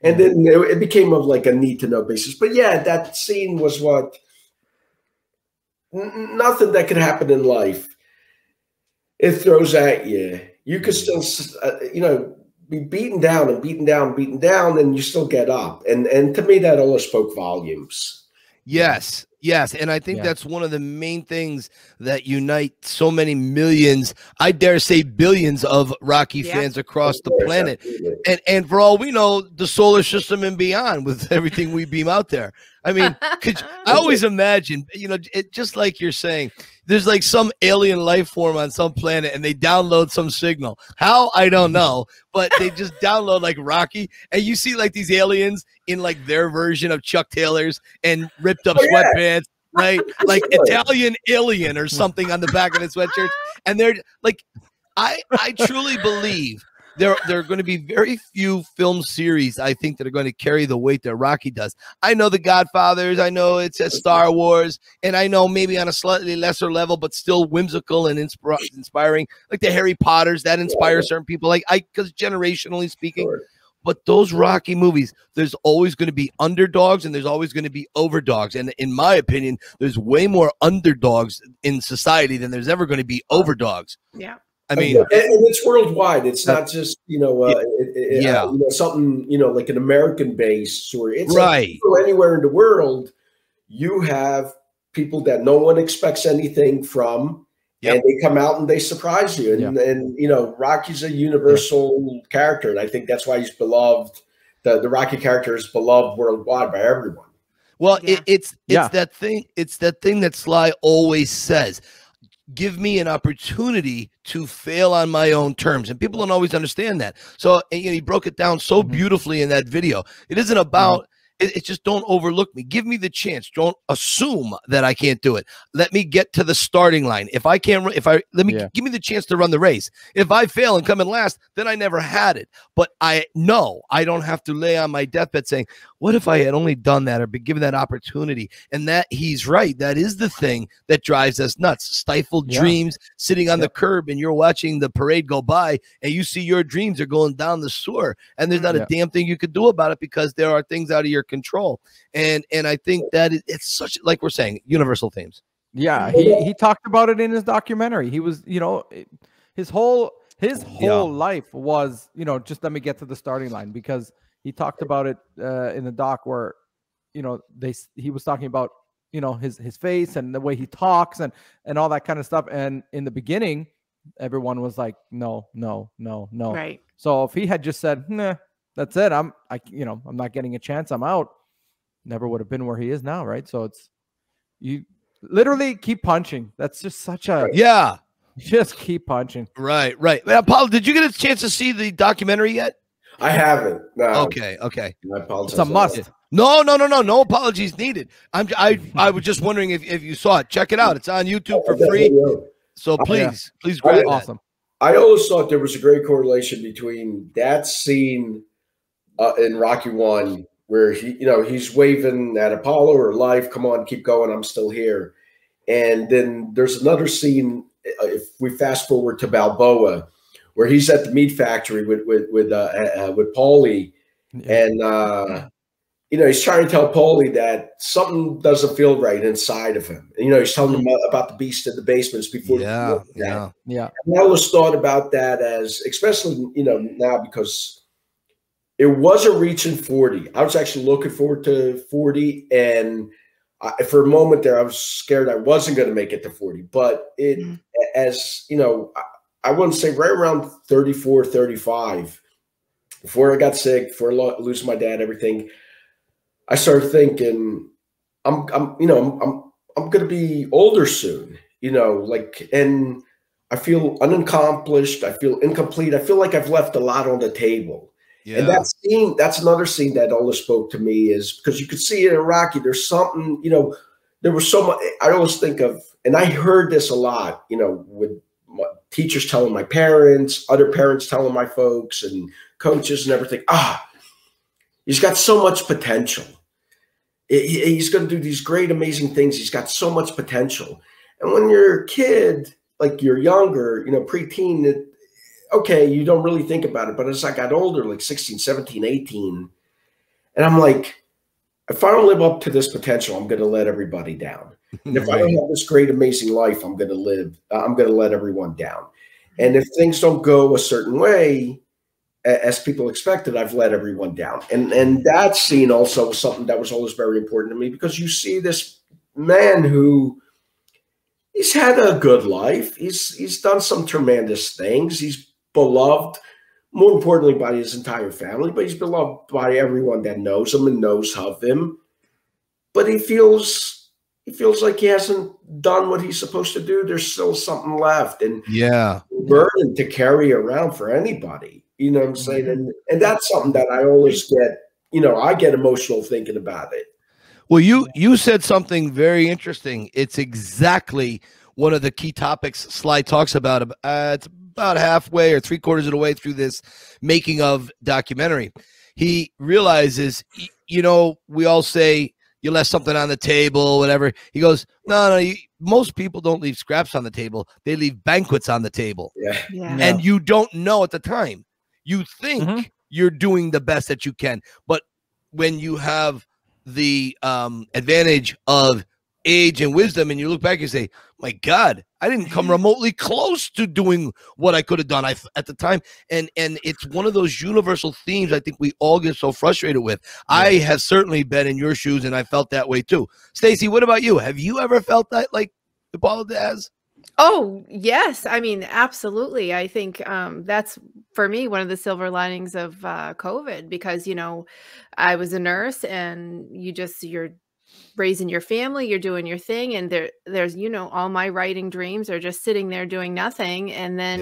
and then it, it became of like a need to know basis. But yeah, that scene was what nothing that could happen in life. It throws at you. You could still, uh, you know, be beaten down and beaten down, beaten down, and you still get up. And and to me, that always spoke volumes. Yes, yes, and I think Yeah. that's one of the main things that unite so many millions, I dare say billions of Rocky Yeah. fans across the planet. And and for all we know, the solar system and beyond with everything we beam out there. I mean, could you- I always imagine, you know, it just like you're saying, there's like some alien life form on some planet and they download some signal. How I don't know, but they just download like Rocky, and you see like these aliens in like their version of Chuck Taylors and ripped up Oh, yeah. Right? Like Italian alien or something on the back of the sweatshirt, and they're like, I I truly believe there there are going to be very few film series I think that are going to carry the weight that Rocky does. I know the Godfathers, I know it's a Star Wars, and I know maybe on a slightly lesser level, but still whimsical and inspir- inspiring, like the Harry Potters that inspire certain people. Like I, because generationally speaking, Sure. But those Rocky movies, there's always going to be underdogs and there's always going to be overdogs. And in my opinion, there's way more underdogs in society than there's ever going to be overdogs. yeah. I mean, and, and it's worldwide. It's not just you know, uh, it, it, Yeah. uh, you know, something you know, like an American base or it's like, right. you go anywhere in the world, you have people that no one expects anything from, Yep. and they come out and they surprise you. And and you know, Rocky's a universal character, and I think that's why he's beloved. The the Rocky character is beloved worldwide by everyone. Well, Yeah. it, it's it's Yeah. that thing. It's that thing that Sly always says. Give me an opportunity to fail on my own terms, and people don't always understand that. So and, you know, he broke it down so Mhm. beautifully in that video. It isn't about. It, it's just don't overlook me. Give me the chance. Don't assume that I can't do it. Let me get to the starting line. If I can't, if I let me Yeah. give me the chance to run the race. If I fail and come in last, then I never had it. But I know I don't have to lay on my deathbed saying, what if I had only done that or been given that opportunity? And that he's right. That is the thing that drives us nuts. Stifled Yeah. dreams, sitting on Yeah. the curb, and you're watching the parade go by, and you see your dreams are going down the sewer, and there's not Yeah. a damn thing you could do about it because there are things out of your control. And and I think that is, it's such like we're saying universal themes. Yeah, he he talked about it in his documentary. He was, you know, his whole his Yeah. whole life was, you know, just let me get to the starting line because he talked about it uh, in the doc where, you know, they he was talking about, you know, his his face and the way he talks and and all that kind of stuff. And in the beginning, everyone was like, no, no, no, no. Right. So if he had just said, nah, that's it, I'm I you know, I'm not getting a chance, I'm out, never would have been where he is now, right? So it's you literally keep punching. That's just such a Yeah, just keep punching. right, right. Now, Paul, did you get a chance to see the documentary yet? I haven't. No. Okay, okay. I apologize. It's a must. No, no, no, no, no apologies needed. I'm I I was just wondering if, if you saw it. Check it out. It's on YouTube for free. So please, please grab that. Awesome. I always thought there was a great correlation between that scene uh, in Rocky One, where he, you know, he's waving at Apollo or Life, "Come on, keep going, I'm still here," and then there's another scene. uh, If we fast forward to Balboa, where he's at the meat factory with with with uh, uh, with Paulie, and uh, you know he's trying to tell Paulie that something doesn't feel right inside of him. And, you know, he's telling him about the beast in the basements before. Yeah, yeah. Yeah. And I always thought about that as, especially you know now because it was a reaching forty. I was actually looking forward to forty, and I, for a moment there, I was scared I wasn't going to make it to forty. But it, Mhm. as you know, I, I wouldn't say right around 34, 35, before I got sick, before lo- losing my dad, everything. I started thinking, I'm, I'm, you know, I'm, I'm, I'm going to be older soon, you know, like, and I feel unaccomplished. I feel incomplete. I feel like I've left a lot on the table. Yeah. And that scene, that's another scene that always spoke to me is because you could see it in Rocky. There's something, you know, there was so much. I always think of, and I heard this a lot, you know, with teachers telling my parents, other parents telling my folks, and coaches and everything. Ah, he's got so much potential. He- he- He's going to do these great, amazing things. He's got so much potential. And when you're a kid, like you're younger, you know, preteen, it, okay, you don't really think about it. But as I got older, like 16, 17, 18, and I'm like, if I don't live up to this potential, I'm going to let everybody down. And if I don't have this great, amazing life, I'm going to live, uh, I'm going to let everyone down. Mm-hmm. And if things don't go a certain way, as people expected, I've let everyone down. And and that scene also was something that was always very important to me because you see this man who he's had a good life. He's he's done some tremendous things. He's beloved, more importantly, by his entire family, but he's beloved by everyone that knows him and knows of him. But he feels he feels like he hasn't done what he's supposed to do. There's still something left. And yeah. burden to carry around for anybody. You know what I'm saying? And and that's something that I always get, you know, I get emotional thinking about it. Well, you you said something very interesting. It's exactly one of the key topics Sly talks about. Uh, it's about halfway or three quarters of the way through this making of documentary. He realizes, you know, we all say you left something on the table, whatever. He goes, no, no. You, most people don't leave scraps on the table; they leave banquets on the table, Yeah. Yeah. Yeah. and you don't know at the time. You think Mhm. you're doing the best that you can, but when you have the um, advantage of age and wisdom, and you look back and say, "My God, I didn't come remotely close to doing what I could have done I, at the time." And and it's one of those universal themes I think we all get so frustrated with. I have certainly been in your shoes, and I felt that way too. Stacy, what about you? Have you ever felt that like the ball has? Oh, yes. I mean, absolutely. I think um, that's for me one of the silver linings of uh, COVID because, you know, I was a nurse and you just, you're raising your family, you're doing your thing. And there, there's, you know, all my writing dreams are just sitting there doing nothing. And then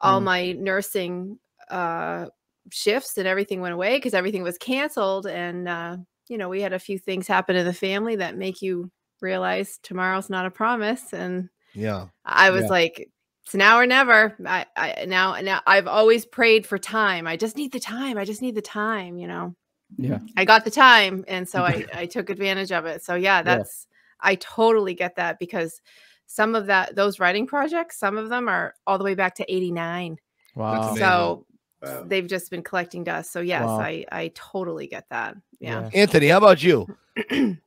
all Mm. my nursing uh, shifts and everything went away because everything was canceled. And, uh, you know, we had a few things happen in the family that make you realize tomorrow's not a promise. And, yeah, I was Yeah. like, it's now or never. I, I now now I've always prayed for time. I just need the time. I just need the time, you know. Yeah. I got the time, and so I I took advantage of it. So yeah, that's I totally get that because some of that those writing projects, some of them are all the way back to '89. Wow. So Wow. they've just been collecting dust. So yes, Wow. I I totally get that. Yeah. Anthony, how about you?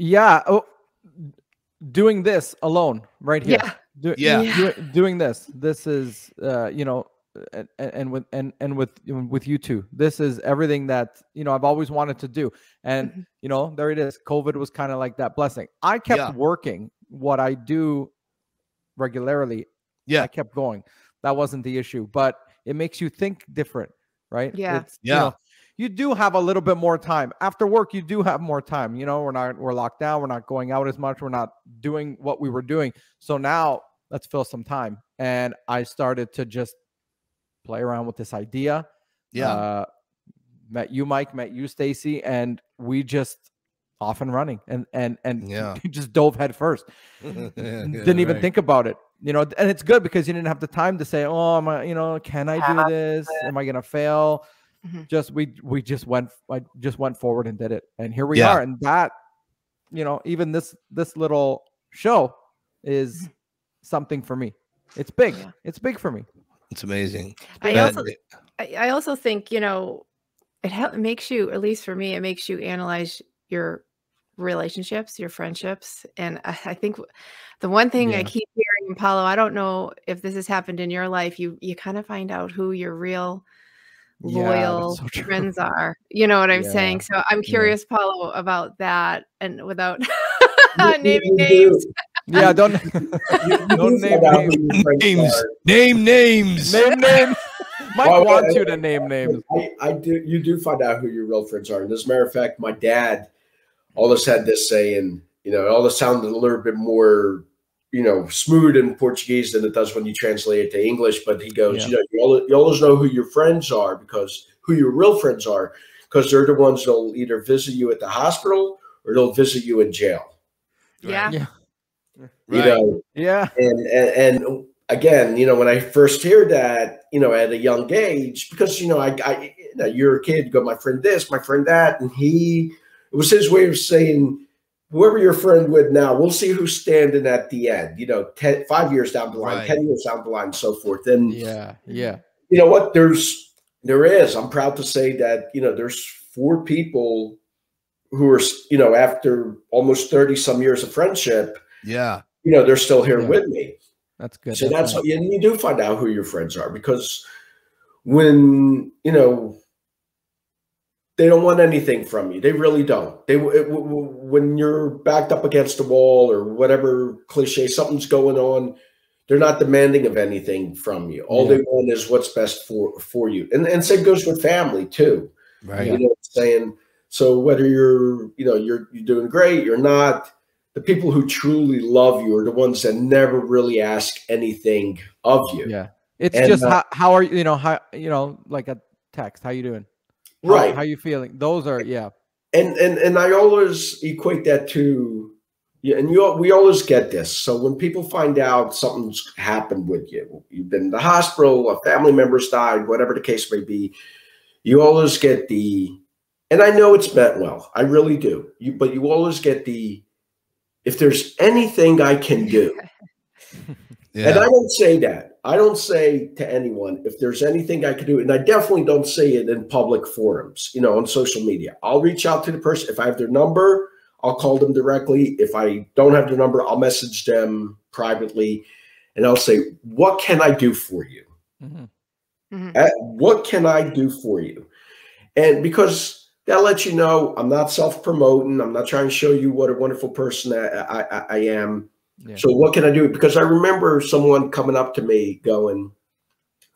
Yeah. Oh, doing this alone right here. Yeah. Do- Yeah. Yeah. do- doing this. This is, uh, you know, and, and with and and with with you two, this is everything that you know I've always wanted to do. And Mhm. you know, there it is. COVID was kind of like that blessing. I kept Yeah. working what I do regularly. Yeah. I kept going. That wasn't the issue, but it makes you think different, right? Yeah. It's, you Yeah. know, you do have a little bit more time after work. You do have more time. You know, we're not we're locked down. We're not going out as much. We're not doing what we were doing. So now let's fill some time. And I started to just play around with this idea. Yeah. Uh, met you, Mike. Met you, Stacy, and we just off and running and and and Yeah. just dove head first. Didn't even Right. think about it. You know, and it's good because you didn't have the time to say, "Oh, am I, you know, can I do this? Am I gonna fail?" Mhm. Just we we just went I just went forward and did it, and here we Yeah. are. And that, you know, even this this little show is something for me. It's big. Yeah. It's big for me. It's amazing. I That- also I, also think you know it hel- it makes you at least for me it makes you analyze your relationships your friendships and i, I think the one thing i keep hearing paulo i don't know if this has happened in your life you you kind of find out who your real Yeah, loyal so friends are you know what i'm Yeah. saying so i'm Yeah. curious paulo about that and without naming names Yeah, don't You- you Don't name names. who your friends Names. Name names. name names. Mike Well, wants I- you to name names. I, I do. You do find out who your real friends are. And as a matter of fact, my dad always had this saying. You know, it always sounded a little bit more, you know, smooth in Portuguese than it does when you translate it to English. But he goes, Yeah. you know, you always, you always know who your friends are because who your real friends are because they're the ones that'll either visit you at the hospital or they'll visit you in jail. yeah Yeah. You know, Yeah. and, and and again, you know, when I first hear that, you know, at a young age, because you know, I, I you know, you're a kid, you go, my friend this, my friend that, and he, it was his way of saying, whoever you're friend with now, we'll see who's standing at the end. You know, ten, five years down the line, Right. ten years down the line, and so forth. And Yeah. Yeah. you know what? There's there is. I'm proud to say that you know there's four people who are you know after almost thirty some years of friendship, Yeah. you know, they're still here Yeah. with me. That's good. So that's nice. what you, you do find out who your friends are because when you know they don't want anything from you, they really don't. They w- w- w- when you're backed up against the wall or whatever cliche, something's going on. They're not demanding of anything from you. All Yeah. they want is what's best for for you, and and same goes with family too. Right. You know what I'm saying? So whether you're, you know, you're you're doing great, you're not, the people who truly love you are the ones that never really ask anything of you. Yeah. It's And, just uh, how, how are you, you know, how, you know, like a text, how you doing? How- Right. How, you feeling? Those are, yeah. and and and I always equate that to yeah, and you we always get this. So when people find out something's happened with you, you've been in the hospital, a family member's died, whatever the case may be, you always get the and I know it's meant well, I really do. You but you always get the if there's anything I can do. Yeah. And I don't say that. I don't say to anyone if there's anything I can do, and I definitely don't say it in public forums, you know, on social media. I'll reach out to the person if I have their number. I'll call them directly. If I don't have their number, I'll message them privately, and I'll say, "What can I do for you? Mhm. Uh, What can I do for you?" And because that lets you know I'm not self promoting. I'm not trying to show you what a wonderful person I, I, I- am. Yeah. So what can I do? Because I remember someone coming up to me going,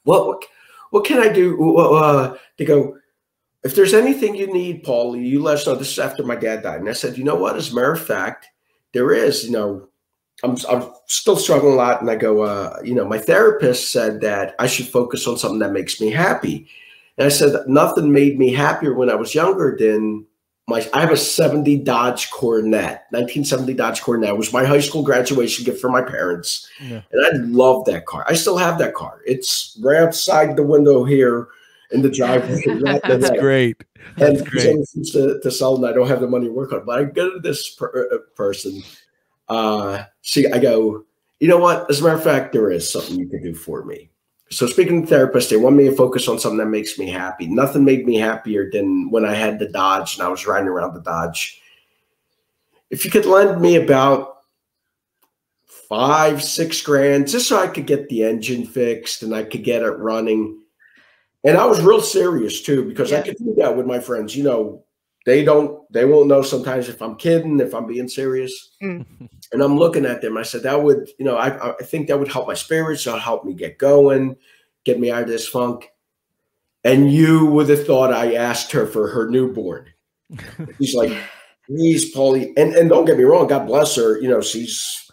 "What what, what can I do?" Uh, they go, "If there's anything you need, Paul, you let us know." This is after my dad died, and I said, "You know what? As a matter of fact, there is. You know, I'm I'm still struggling a lot, and I go, uh, you know, my therapist said that I should focus on something that makes me happy." And I said, nothing made me happier when I was younger than my I have a 70 Dodge Coronet, 1970 Dodge Coronet. It was my high school graduation gift for my parents. Yeah. And I love that car. I still have that car. It's right outside the window here. in the driveway. That's great. and That's he's great. to, to sell and I don't have the money to work on. it. But I go to this per, uh, person. Uh, see, I go, you know what? As a matter of fact, there is something you can do for me. So speaking to therapists, they want me to focus on something that makes me happy. Nothing made me happier than when I had the Dodge and I was riding around the Dodge. If you could lend me about five, six grand, just so I could get the engine fixed and I could get it running. And I was real serious too, because I could do that with my friends. You know, they don't, they won't know sometimes if I'm kidding, if I'm being serious. Mm. And I'm looking at them. I said, that would, you know, I, I think that would help my spirits. That'll help me get going, get me out of this funk. And you would have thought I asked her for her newborn. She's like, please, Paulie. And and don't get me wrong, God bless her. You know, she's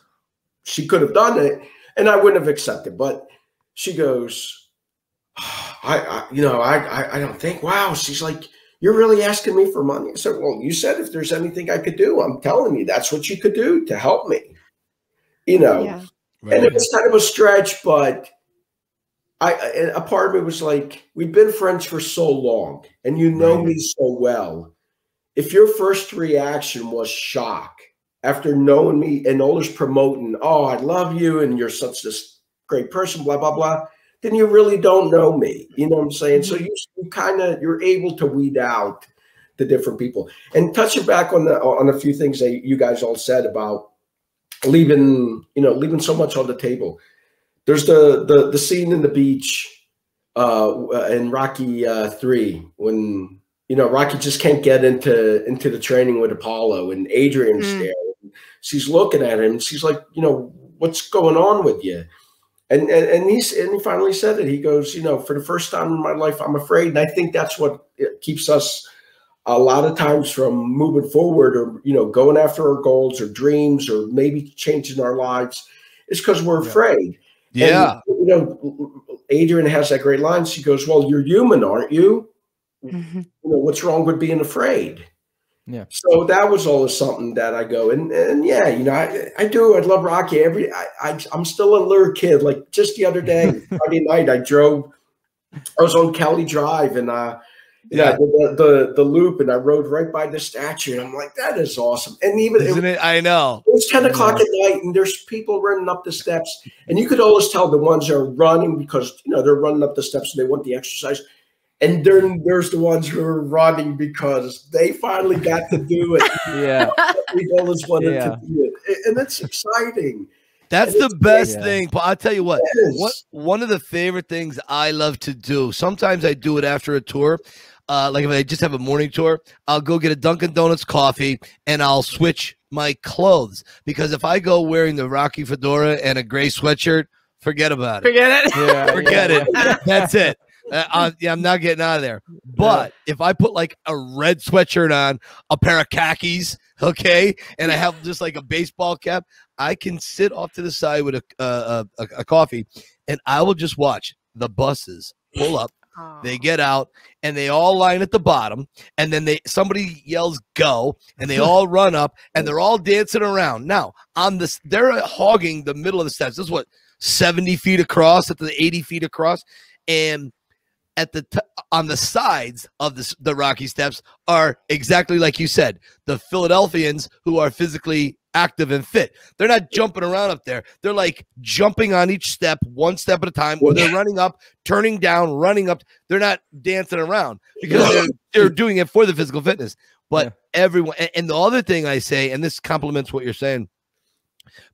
she could have done it, and I wouldn't have accepted. But she goes, I, I you know, I, I I don't think. Wow, she's like, you're really asking me for money. I said, well, you said if there's anything I could do, I'm telling you, that's what you could do to help me. You know, Yeah. and it was kind of a stretch, but I and a part of me was like, we've been friends for so long, and you know Right. me so well. If your first reaction was shock after knowing me and always promoting, oh, I love you, and you're such this great person, blah blah blah, then you really don't know me. You know what I'm saying? So you, you kind of you're able to weed out the different people. And touching back on the on a few things that you guys all said about leaving, you know, leaving so much on the table. There's the the the scene in the beach uh in Rocky uh 3 when you know Rocky just can't get into into the training with Apollo and Adrian's Mm. there. She's looking at him and she's like, you know, what's going on with you? And, and and he's and he finally said it. He goes, you know, for the first time in my life, I'm afraid. And I think that's what keeps us a lot of times from moving forward or you know going after our goals or dreams or maybe changing our lives is because we're afraid. Yeah. And, you know, Adrian has that great line. She goes, "Well, you're human, aren't you? Mhm. You know, what's wrong with being afraid?" Yeah. So that was always something that I go and and yeah, you know, I, I do. I love Rocky. Every I, I I'm still a little kid. Like just the other day, Friday night, I drove. I was on Kelly Drive and uh, yeah, the, the the loop, and I rode right by the statue, and I'm like, that is awesome. And even Isn't it? I know. it's 10 o'clock at night, and there's people running up the steps. And you could always tell the ones that are running because you know they're running up the steps and they want the exercise. And then there's the ones who are running because they finally got to do it. Yeah. we always wanted Yeah. to do it. And it's exciting. That's And the best great. thing. But I'll tell you what. What one of the favorite things I love to do. Sometimes I do it after a tour. Uh, like if I just have a morning tour, I'll go get a Dunkin' Donuts coffee and I'll switch my clothes because if I go wearing the Rocky fedora and a gray sweatshirt, forget about it. Forget it. Yeah. Forget yeah, it. That's it. Uh, I, yeah, I'm not getting out of there. But if I put like a red sweatshirt on, a pair of khakis, okay, and I have just like a baseball cap, I can sit off to the side with a uh, a, a coffee, and I will just watch the buses pull up. Oh. They get out and they all line at the bottom, and then they somebody yells "go," and they all run up and they're all dancing around. Now on this, they're hogging the middle of the steps. This is what seventy feet across, at the eighty feet across, and at the t- on the sides of the, the Rocky Steps are exactly like you said, the Philadelphians who are physically active and fit. They're not jumping around up there. They're like jumping on each step, one step at a time, or they're running up, turning down, running up. They're not dancing around because they're, they're doing it for the physical fitness. But Yeah. everyone, and, and the other thing I say, and this complements what you're saying,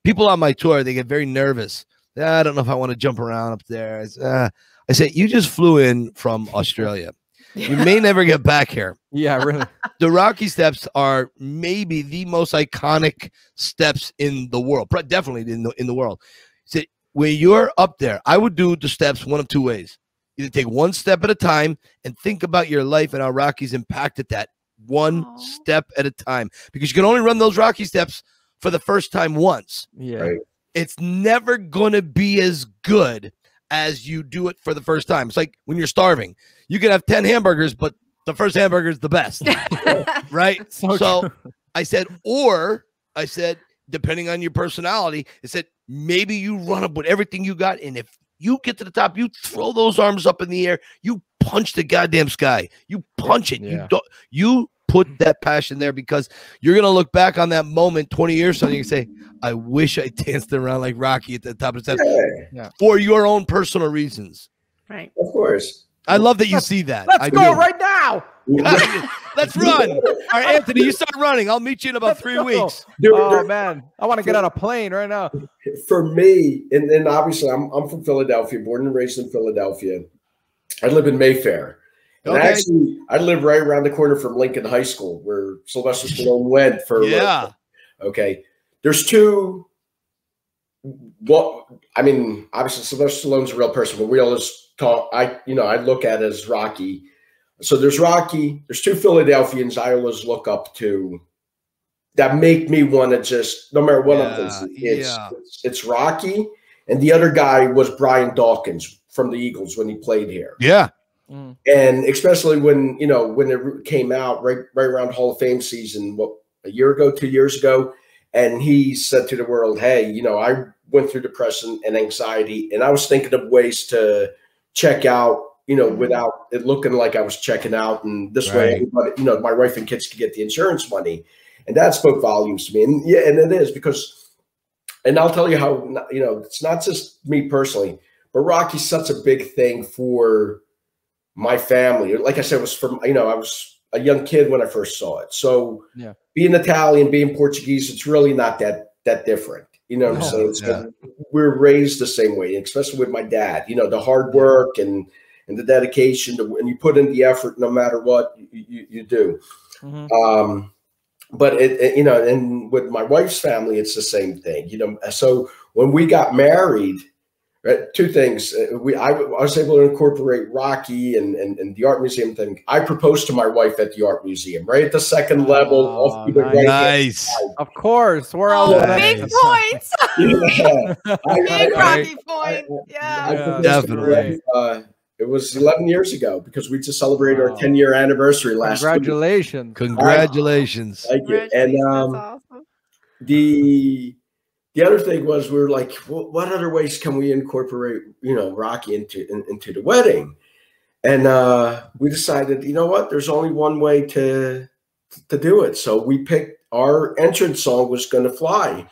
people on my tour they get very nervous. "Ah, I don't know if I want to jump around up there. Uh, I said, you just flew in from Australia. You may never get back here. Yeah, really. The Rocky Steps are maybe the most iconic steps in the world, definitely in the in the world. So when you're up there, I would do the steps one of two ways: either take one step at a time and think about your life and how Rockies impacted that one Aw. step at a time, because you can only run those Rocky Steps for the first time once Yeah. Right. it's never going to be as good as you do it for the first time. It's like when you're starving. You can have 10 hamburgers, but the first hamburger is the best, right? So So. I said, or I said, depending on your personality, I said, maybe you run up with everything you got. And if you get to the top, you throw those arms up in the air, you punch the goddamn sky. You punch it. You don't. You put that passion there because you're gonna look back on that moment 20 years from now and you can say, "I wish I danced around like Rocky at the top of the steps Yeah, for your own personal reasons." Right. of course. I love that you see that. Let's I go do. right now. Let's run. All right, Anthony, you start running. I'll meet you in about Let's three go. weeks. There- Oh there- man, I want to get on a plane right now. for me, and then obviously I'm I'm from Philadelphia, born and raised in Philadelphia. I live in Mayfair. And Okay. actually, I live right around the corner from Lincoln High School, where Sylvester Stallone went for. Yeah. Okay. There's two. What I mean, obviously Sylvester Stallone's a real person, but we always talk. I you know I look at as Rocky. So there's Rocky. There's two Philadelphians I always look up to that make me want to just no matter what I'm Yeah. It's, yeah. it's it's Rocky, and the other guy was Brian Dawkins from the Eagles when he played here Yeah. Mm. and especially when you know when it came out right right around Hall of Fame season, what a year ago, two years ago, and he said to the world, "Hey, you know, I went through depression and anxiety, and I was thinking of ways to check out, you know, mm-hmm. without it looking like I was checking out, and this way, Right. everybody, you know, my wife and kids could get the insurance money." And that spoke volumes to me, and yeah, and it is because, and I'll tell you how, you know, it's not just me personally, but Rocky's such a big thing for my family. Like I said, it was from you know I was a young kid when I first saw it. So Yeah. being Italian, being Portuguese, it's really not that that different. You know what I'm saying? So Yeah. we're raised the same way, especially with my dad. You know the hard work and and the dedication, to, and you put in the effort no matter what you, you, you do. Mhm. Um, but it, it- you know, and with my wife's family, it's the same thing. You know, so when we got married, right, two things. uh, We I, I was able to incorporate Rocky and, and and the art museum thing. I proposed to my wife at the art museum, right at the second level. Oh, off the nice. right. Nice. Of course, we're all would I big be? points. Yeah. I- Big I- Rocky I- point. I Yeah. Yeah, proposed definitely. Uh, it was 11 years ago because we just celebrated Wow. our 10 year anniversary last week. Congratulations. Congratulations. Thank you. And um, That's awesome. the the other thing was we were like, well, what other ways can we incorporate, you know, Rocky into in, into the wedding? And uh, we decided, you know what? There's only one way to to do it. So we picked our entrance song was going to fly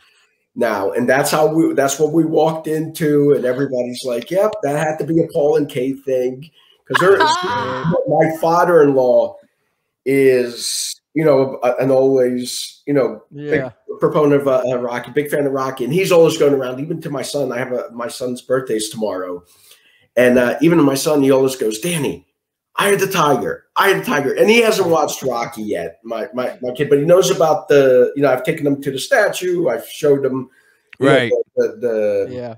now, and that's how we. That's what we walked into, and everybody's like, "Yep, that had to be a Paul and Kate thing," because my father-in-law is, you know, a- an always, you know, Yeah. proponent of uh, Rocky, big fan of Rocky, and he's always going around. Even to my son, I have a my son's birthday's tomorrow, and uh, even to my son, he always goes, "Danny, I had the tiger, I had the tiger," and he hasn't watched Rocky yet, my my my kid, but he knows about the. You know, I've taken him to the statue. I've showed him, you know, Right. the the, Yeah.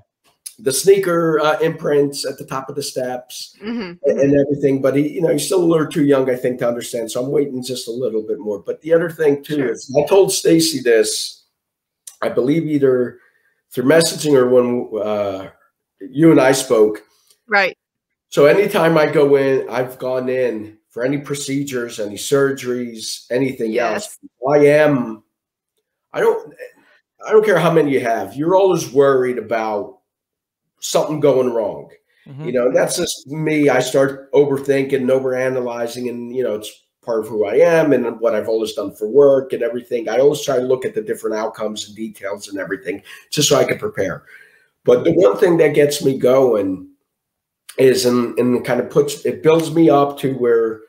The sneaker uh, imprints at the top of the steps Mhm. and and everything. But he, you know, he's still a little too young, I think, to understand. So I'm waiting just a little bit more. But the other thing too Sure. is, I told Stacy this, I believe either through messaging or when uh, you and I spoke. Right. So anytime I go in, I've gone in for any procedures, any surgeries, anything else. I am. I don't. I don't care how many you have. You're always worried about something going wrong. Mhm. You know, that's just me. I start overthinking, and overanalyzing, and you know, it's part of who I am and what I've always done for work and everything. I always try to look at the different outcomes and details and everything, just so I can prepare. But the one thing that gets me going is, and, and kind of puts it builds me up to where,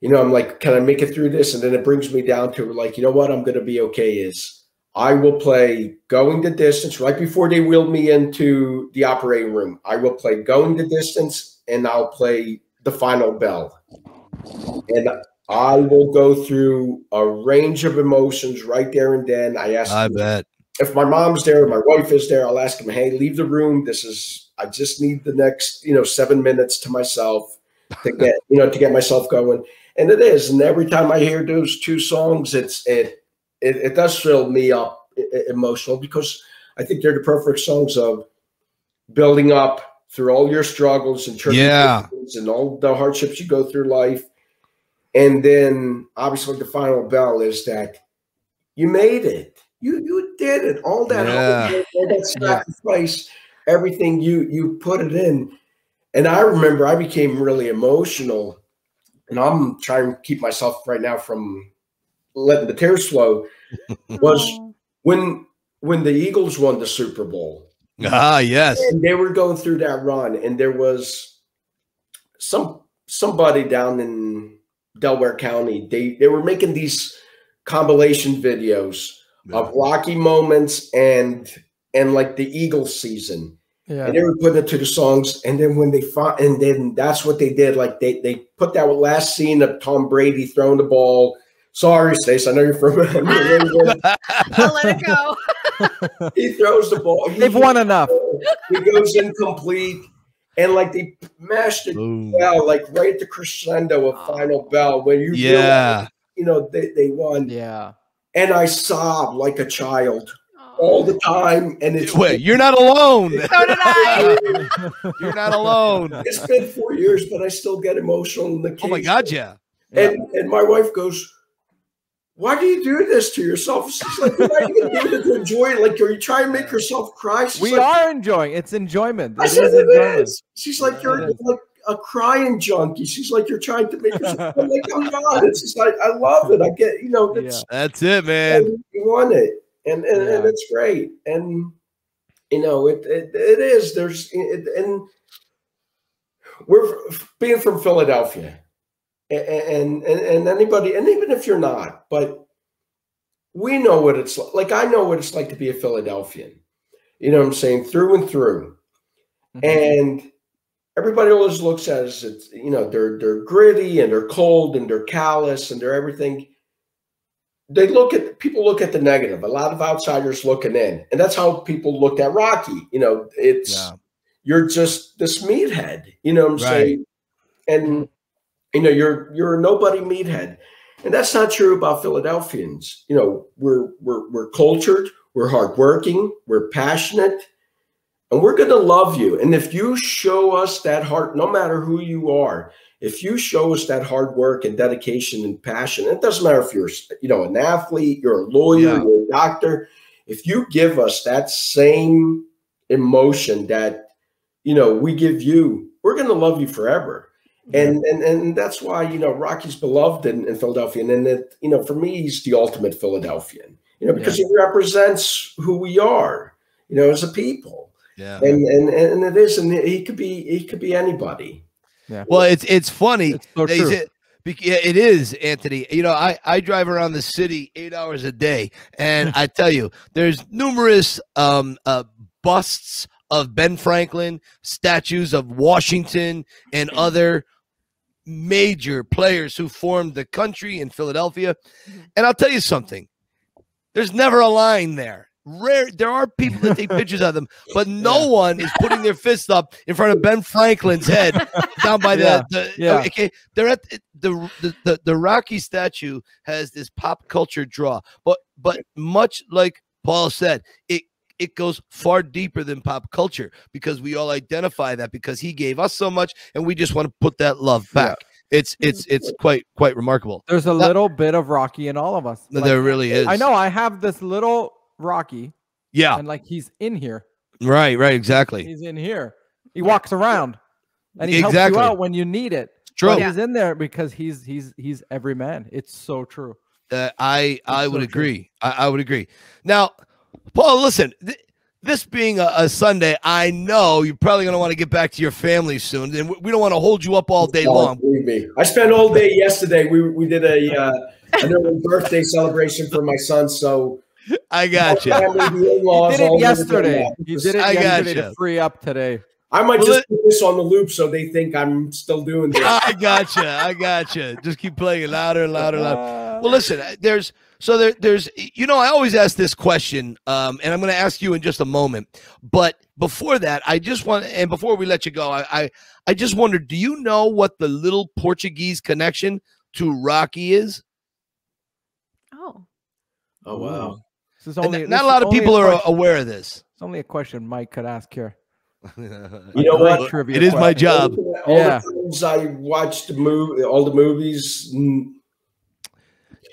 you know, I'm like, can I make it through this? And then it brings me down to like, you know what, I'm going to be okay. Is I will play going the distance right before they wheel me into the operating room. I will play going the distance and I'll play the final bell. And I will go through a range of emotions right there and then. I ask I bet. if my mom's there, my wife is there, I'll ask them, hey, leave the room. This is I just need the next, you know, seven minutes to myself to get, you know, to get myself going. And it is. And every time I hear those two songs, it's it it, it does fill me up emotional because I think they're the perfect songs of building up through all your struggles and Yeah. and all the hardships you go through life. And then obviously the final bell is that you made it. You you did it. All that Yeah. hard all that sacrifice, everything you you put it in. And I remember I became really emotional, and I'm trying to keep myself right now from letting the tears flow. Was when when the Eagles won the Super Bowl, Ah, yes. and they were going through that run, and there was some somebody down in Delaware County. They they were making these compilation videos of Rocky moments and and like the Eagles season Yeah. and they were putting it to the songs. And then when they fought, and then that's what they did. Like they they put that last scene of Tom Brady throwing the ball. Sorry, Stace, I know you're from. I'll let it go. he throws the ball. He, They've won enough. He goes incomplete, and like they mashed it Boom. well, like right at the crescendo of ah. final bell when you realize, Yeah. you know they they won. Yeah. And I sobbed like a child all the time, and it's Wait, you're not alone. So did I. You're not alone. it's been four years, but I still get emotional. In the Oh my God, yeah. Yeah. And and my wife goes, "Why do you do this to yourself?" She's like, "You're not even doing it to enjoy it. Like, are you trying to make yourself cry?" She's We like, are enjoying. It's enjoyment. I said is it enjoyment. is. She's like, "You're like a crying junkie." She's like, "You're trying to make yourself." I'm like, "I'm not." It's just like I love it. I get, you know, it's That's it, man. you want it, and and, and it's great, and you know, it it, it is. There's it, and we're being from Philadelphia, a- and, and and anybody, and even if you're not, but we know what it's like. Like I know what it's like to be a Philadelphian. You know what I'm saying, through and through, Mhm. and everybody always looks at us. It's you know they're they're gritty and they're cold and they're callous and they're everything they look at people look at the negative. A lot of outsiders looking in, and that's how people looked at Rocky. You know, it's Yeah. you're just this meathead. You know what I'm Right. saying? And you know, you're you're a nobody meathead, and that's not true about Philadelphians. You know, we're we're we're cultured, we're hardworking, we're passionate, and we're going to love you. And if you show us that heart, no matter who you are, if you show us that hard work and dedication and passion, it doesn't matter if you're, you know, an athlete, you're a lawyer, Yeah. you're a doctor. If you give us that same emotion that, you know, we give you, we're going to love you forever. And, and and that's why you know Rocky's beloved in, in Philadelphia, and then it, you know for me he's the ultimate Philadelphian. You know because he represents who we are, you know, as a people Yeah. and and and it is, and he could be he could be anybody. Yeah. Well, it's it's funny. It's so They true. say- yeah, it is, Anthony. You know, I, I drive around the city eight hours a day, and I tell you, there's numerous um, uh, busts of Ben Franklin, statues of Washington, and other major players who formed the country in Philadelphia. Mhm. And I'll tell you something: there's never a line there. Rare, there are people that take pictures of them, but no Yeah. one is putting their fist up in front of Ben Franklin's head down by Yeah, the, the yeah. okay they're at the the the the rocky statue has this pop culture draw but but much like paul said it it goes far deeper than pop culture because we all identify that because he gave us so much and we just want to put that love Yeah. back it's it's it's quite quite remarkable There's a That- little bit of Rocky in all of us. Like, there really is I know I have this little Rocky, yeah and like he's in here. right right exactly He's in here. He walks around, and he helps you out when you need it. true But he's in there because he's he's he's every man. It's so true. Uh, I I It's would so true. agree. I, I would agree. Now, Paul, listen. Th- this being a, a Sunday, I know you're probably going to want to get back to your family soon, and we, we don't want to hold you up all day Oh, long. believe me. I spent all day yesterday. We we did a uh, another birthday celebration for my son. So I got you. family, the He in-laws, did it yesterday. You did it I yesterday gotcha. to free up today. I might Well, just it- put this on the loop so they think I'm still doing this. I got you. I got you. Just keep playing it louder and louder and louder. Uh, Well, listen. uh, There's so there, there's you know I always ask this question, um, and I'm going to ask you in just a moment. But before that, I just want and before we let you go, I, I I just wondered, do you know what the little Portuguese connection to Rocky is? Oh, Oh wow! this is only, not this a lot of people are question- aware of this. It's only a question Mike could ask here. You know Great what? trivia It is my job. All Yeah. the times I watched the movie, all the movies. mm,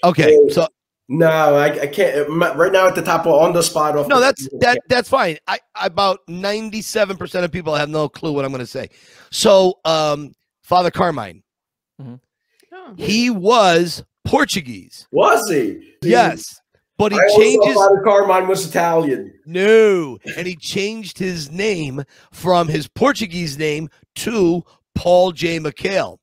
Okay, so No, I, I can't. Right now, at the top on the spot. Off No, the- that's that that's fine. I about 97% of people have no clue what I'm going to say. So, um Father Carmine, Oh. he was Portuguese. Was he? Yes. But he I changes Father Carmine was Italian. No, and he changed his name from his Portuguese name to Paul J. Micale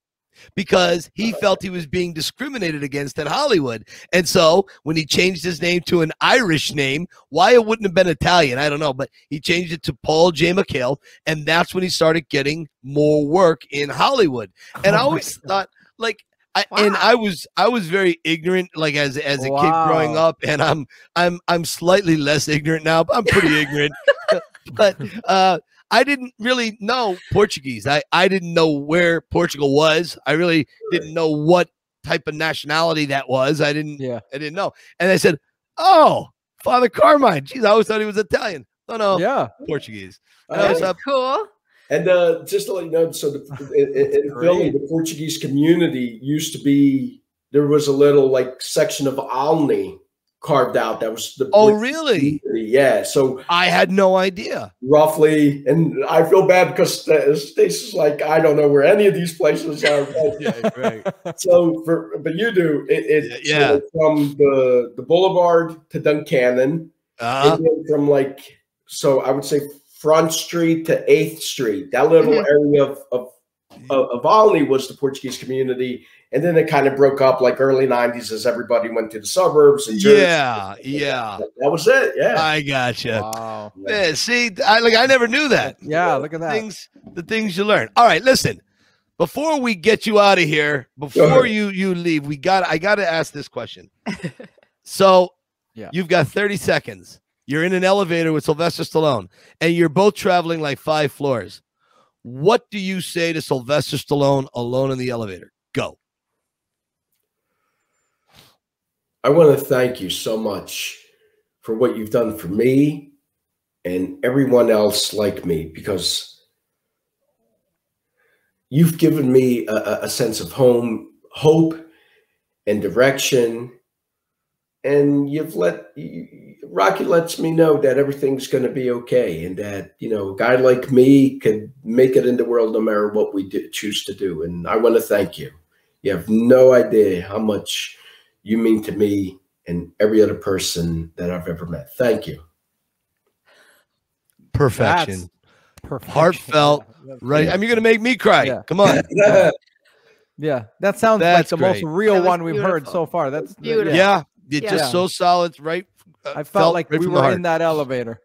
because he felt he was being discriminated against in Hollywood. And so when he changed his name to an Irish name, why it wouldn't have been Italian, I don't know, but he changed it to Paul J. Micale, and that's when he started getting more work in Hollywood. And I Oh my always God. thought, like, I, and I was I was very ignorant like as as a kid growing up and I'm I'm I'm slightly less ignorant now but I'm pretty ignorant but uh I didn't really know Portuguese. I I didn't know where Portugal was. I really didn't know what type of nationality that was. I didn't Yeah. I didn't know. And I said oh Father Carmine. Jeez, I always thought he was Italian. No no Yeah. Portuguese. Uh, That was That's cool. And uh, just to let you know, so the, in, in- in Philly, the Portuguese community used to be there was a little like section of Olney carved out. That was the oh really. Yeah. So I had no idea roughly, and I feel bad because Sta- Stacey's like I don't know where any of these places are. but- yeah right So for but you do it. it Yeah. so from the the Boulevard to Duncannon, uh it went from like so I would say Front Street to Eighth Street. That little Mhm. area of of of, of Olney was the Portuguese community, and then it kind of broke up like early '90s as everybody went to the suburbs and Jersey. yeah yeah that was it. Yeah, I gotcha Wow. Yeah, see, I like I never knew that. Yeah, look at that. Things the things you learn. All right, listen. Before we get you out of here, before ahead. you you leave, we got I got to ask this question. So, Yeah. you've got 30 seconds. You're in an elevator with Sylvester Stallone and you're both traveling like 5 floors. What do you say to Sylvester Stallone alone in the elevator? Go. I want to thank you so much for what you've done for me and everyone else like me because you've given me a, a- sense of home, hope, and direction. And you've let you- Rocky lets me know that everything's going to be okay, and that you know a guy like me could make it in the world no matter what we do, choose to do. And I want to thank you. You have no idea how much you mean to me and every other person that I've ever met. Thank you. Perfection. Perfect. Heartfelt, Right? I mean, you're going to make me cry. Yeah. Come on. Yeah, that sounds That's like the most real one we've heard so far. That's Beautiful. Yeah. It's Yeah. just so solid, right? uh, I felt, like right we were in that elevator.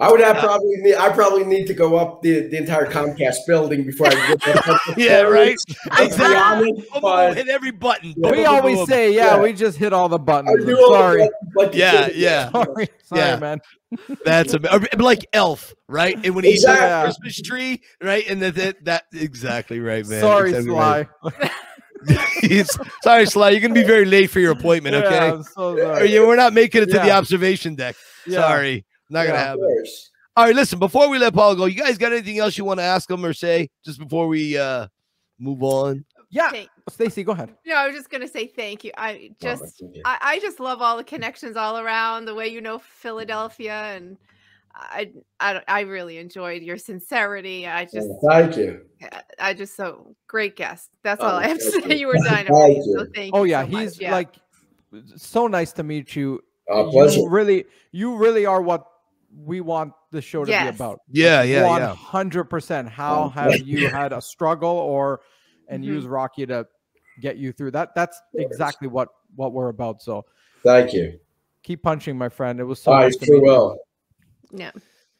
I would have probably need, I probably need to go up the, the entire Comcast building before I get that. Yeah, right. Exactly. honest, but hit every button. Yeah. We boom, boom, always boom. say, yeah, Yeah. we just hit all the buttons. I'm sorry. that like the Yeah, kids. yeah. sorry, sorry, Yeah. man. That's a, like Elf, right? And when he's Exactly. at Christmas tree, right? And that that, that exactly right, man. sorry, Exactly Sly. right. It's- sorry, Sly. You're gonna be very late for your appointment. Yeah, Okay. I'm so Or sorry. you, we're not making it to the observation deck. Yeah. Sorry, not gonna Yeah. Happen. All right, listen. Before we let Paul go, you guys got anything else you want to ask him or say just before we uh move on? Yeah, Thank- Stacy, go ahead. No, I was just gonna say thank you. I just I, I just love all the connections all around, the way you know Philadelphia and I I I really enjoyed your sincerity. I just Oh, thank you. I just so great guest. That's Oh, all I have to say. you. You were Thank dynamite. So you. thank Oh you yeah, so he's Yeah. like so nice to meet you. Uh, pleasure. You really, you really are what we want the show to Yes. be about. Yeah, yeah, One yeah. hundred percent. How Oh, have you you. had a struggle or and Mhm. use Rocky to get you through that? That's exactly what what we're about. So Thank you. keep punching, my friend. It was so I nice to meet you. will. yeah.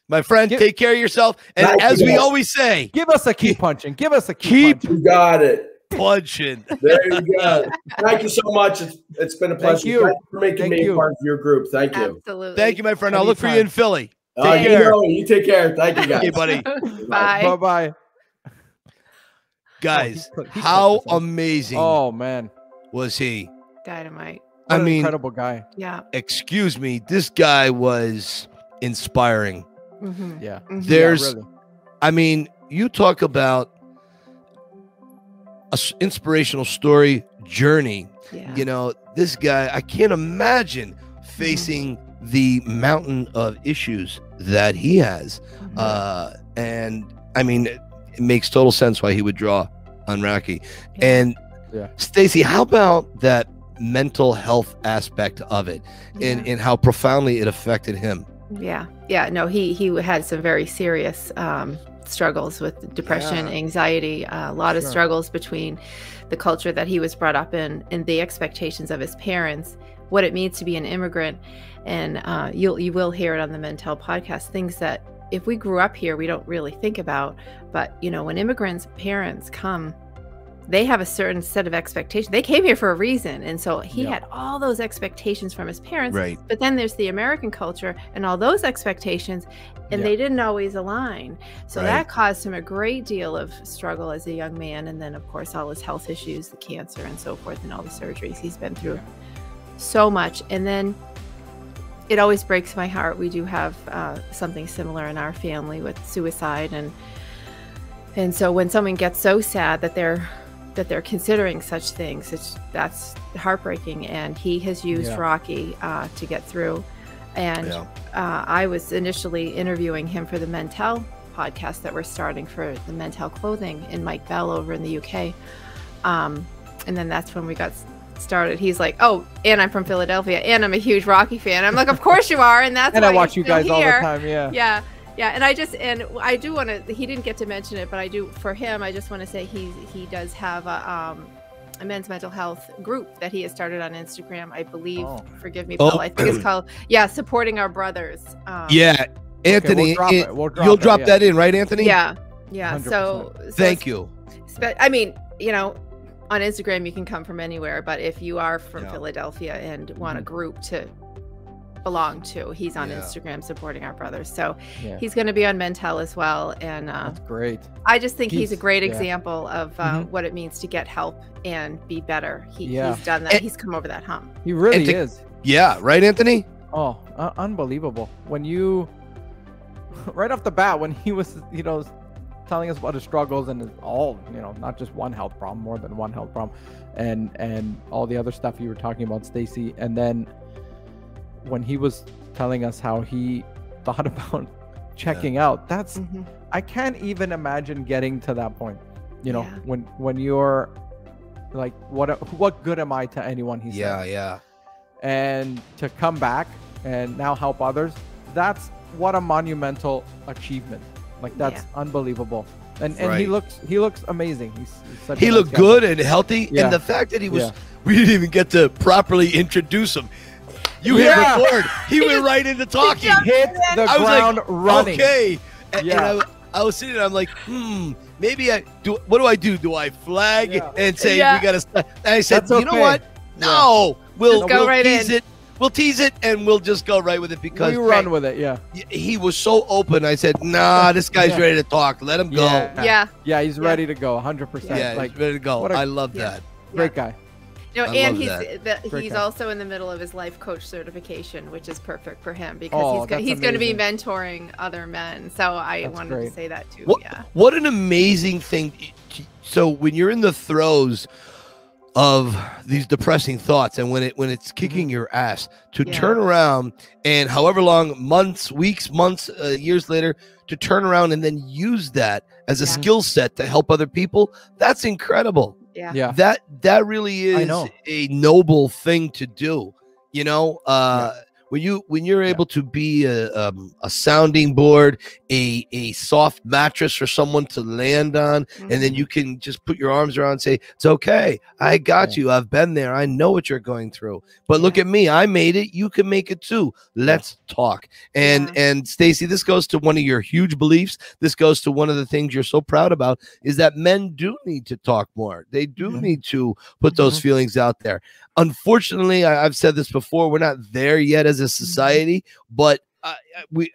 My friend, Give- take care of yourself. And Thank as you, we guys. always say, Give us a keep punching. Give us a keep, Keep- punching. You got it. Punching. There you go. Thank you so much. It's, it's been a pleasure. Thank you for making Thank me you. part of your group. Thank you. Absolutely. Thank you, my friend. I'll look for you in Anytime. Philly. Uh, Take you care. know, you take care. Thank you, guys. Okay, buddy. Bye. Bye bye. Guys, put- he put how amazing Oh man, was he? Dynamite. I What an mean, incredible guy. Yeah. excuse me, this guy was inspiring. hmm Yeah. Mhm. There's, yeah, really. I mean, you talk about a s- inspirational story journey Yeah. You know, this guy, I can't imagine facing the mountain of issues that he has. Mhm. Uh, and I mean, it, it makes total sense why he would draw on Rocky. Yeah. And Yeah. Stacy, how about that mental health aspect of it and, and how profoundly it affected him? Yeah, yeah. No, he he had some very serious um, struggles with depression, Yeah. anxiety, uh, a lot of struggles between the culture that he was brought up in and the expectations of his parents, what it means to be an immigrant, and uh, you'll you will hear it on the Mentel podcast. Things that if we grew up here, we don't really think about, but you know, when immigrants' parents come. They have a certain set of expectations. They came here for a reason. And so he Yeah. had all those expectations from his parents. Right. But then there's the American culture and all those expectations, and Yeah. they didn't always align. So Right. that caused him a great deal of struggle as a young man. And then, of course, all his health issues, the cancer, and so forth, and all the surgeries he's been through so much. And then it always breaks my heart. We do have uh, something similar in our family with suicide, and and so when someone gets so sad that they're that they're considering such things, it's that's heartbreaking. And he has used Yeah. Rocky uh, to get through. And Yeah. uh, I was initially interviewing him for the Mentel podcast that we're starting for the Mentel Clothing in Mike Bell over in the UK. Um, and then that's when we got started. He's like, "Oh, and I'm from Philadelphia, and I'm a huge Rocky fan." I'm like, "Of course you are," and that's And why I watch you're guys still all the time. Yeah. Yeah, yeah, and I just and I do want to. He didn't get to mention it, but I do for him. I just want to say he he does have a um a men's mental health group that he has started on Instagram. I believe. Oh. Forgive me, Oh. Paul. I think it's called yeah, supporting our brothers. Um, Yeah. Anthony, we'll drop it- it. We'll drop you'll it, drop yeah. that in, right, Anthony? yeah, yeah. So, so Thank you. Spe- I mean, you know, on Instagram you can come from anywhere, but if you are from Yeah. Philadelphia and want a Mhm. group to belong to, he's on Yeah. Instagram supporting our brothers. So Yeah. he's going to be on Mentel as well, and uh, That's great. I just think he's, a He's- great yeah. example of uh, Mhm. what it means to get help and be better. He, Yeah. He's done that. And- he's come over that hump. He really to- is. Yeah, right, Anthony? Oh, uh, unbelievable. When you, right off the bat, when he was, you know, telling us about his struggles and his, all, you know, not just one health problem, more than one health problem, and and all the other stuff you were talking about, Stacy, and then when he was telling us how he thought about checking out, that's Mhm. I can't even imagine getting to that point. You know, Yeah. when when you're like, what what good am I to anyone? He said Yeah, yeah. and to come back and now help others that's what a monumental achievement like that's unbelievable and and he looks he looks amazing he's, he's such a He nice looked guy. good and healthy. Yeah. And the fact that he was, Yeah. we didn't even get to properly introduce him. You Yeah. hit record. He went right into talking. jumped hit the I was like, ground running Okay. And, Yeah. and I, I was sitting there, I'm like, hmm, maybe I do. What do I do? Do I flag Yeah. and say Yeah. we got to? And I said, That's you know what? No, we'll, Just go we'll right tease in. it. We'll tease it and we'll just go right with it because we run with it yeah he was so open. I said, nah, this guy's Yeah. ready to talk. Let him go. Yeah. Yeah. yeah he's Yeah. ready to go 100% Yeah, like he's ready to go. what a- I love Yeah. that. great guy No, I and he's the, he's also in the middle of his life coach certification, which is perfect for him because Oh, he's go- he's going to be mentoring other men. So I That's wanted great. to say that too. What, Yeah. what an amazing thing. So when you're in the throes of these depressing thoughts and when it when it's kicking your ass to Yeah. turn around and however long months weeks months uh, years later to turn around and then use that as a Yeah. skill set to help other people that's incredible Yeah. yeah. That that really is a noble thing to do you know uh when you when you're able to be a um, a sounding board a a soft mattress for someone to land on and Mm-hmm. then you can just put your arms around and say it's okay. I got you. I've been there. I know what you're going through. But look at me. I made it. You can make it too. Let's talk. And Yeah. and stacy this goes to one of your huge beliefs. This goes to one of the things you're so proud about is that men do need to talk more. They do need to put those Mhm. feelings out there unfortunately I, i've said this before we're not there yet as a society but uh, we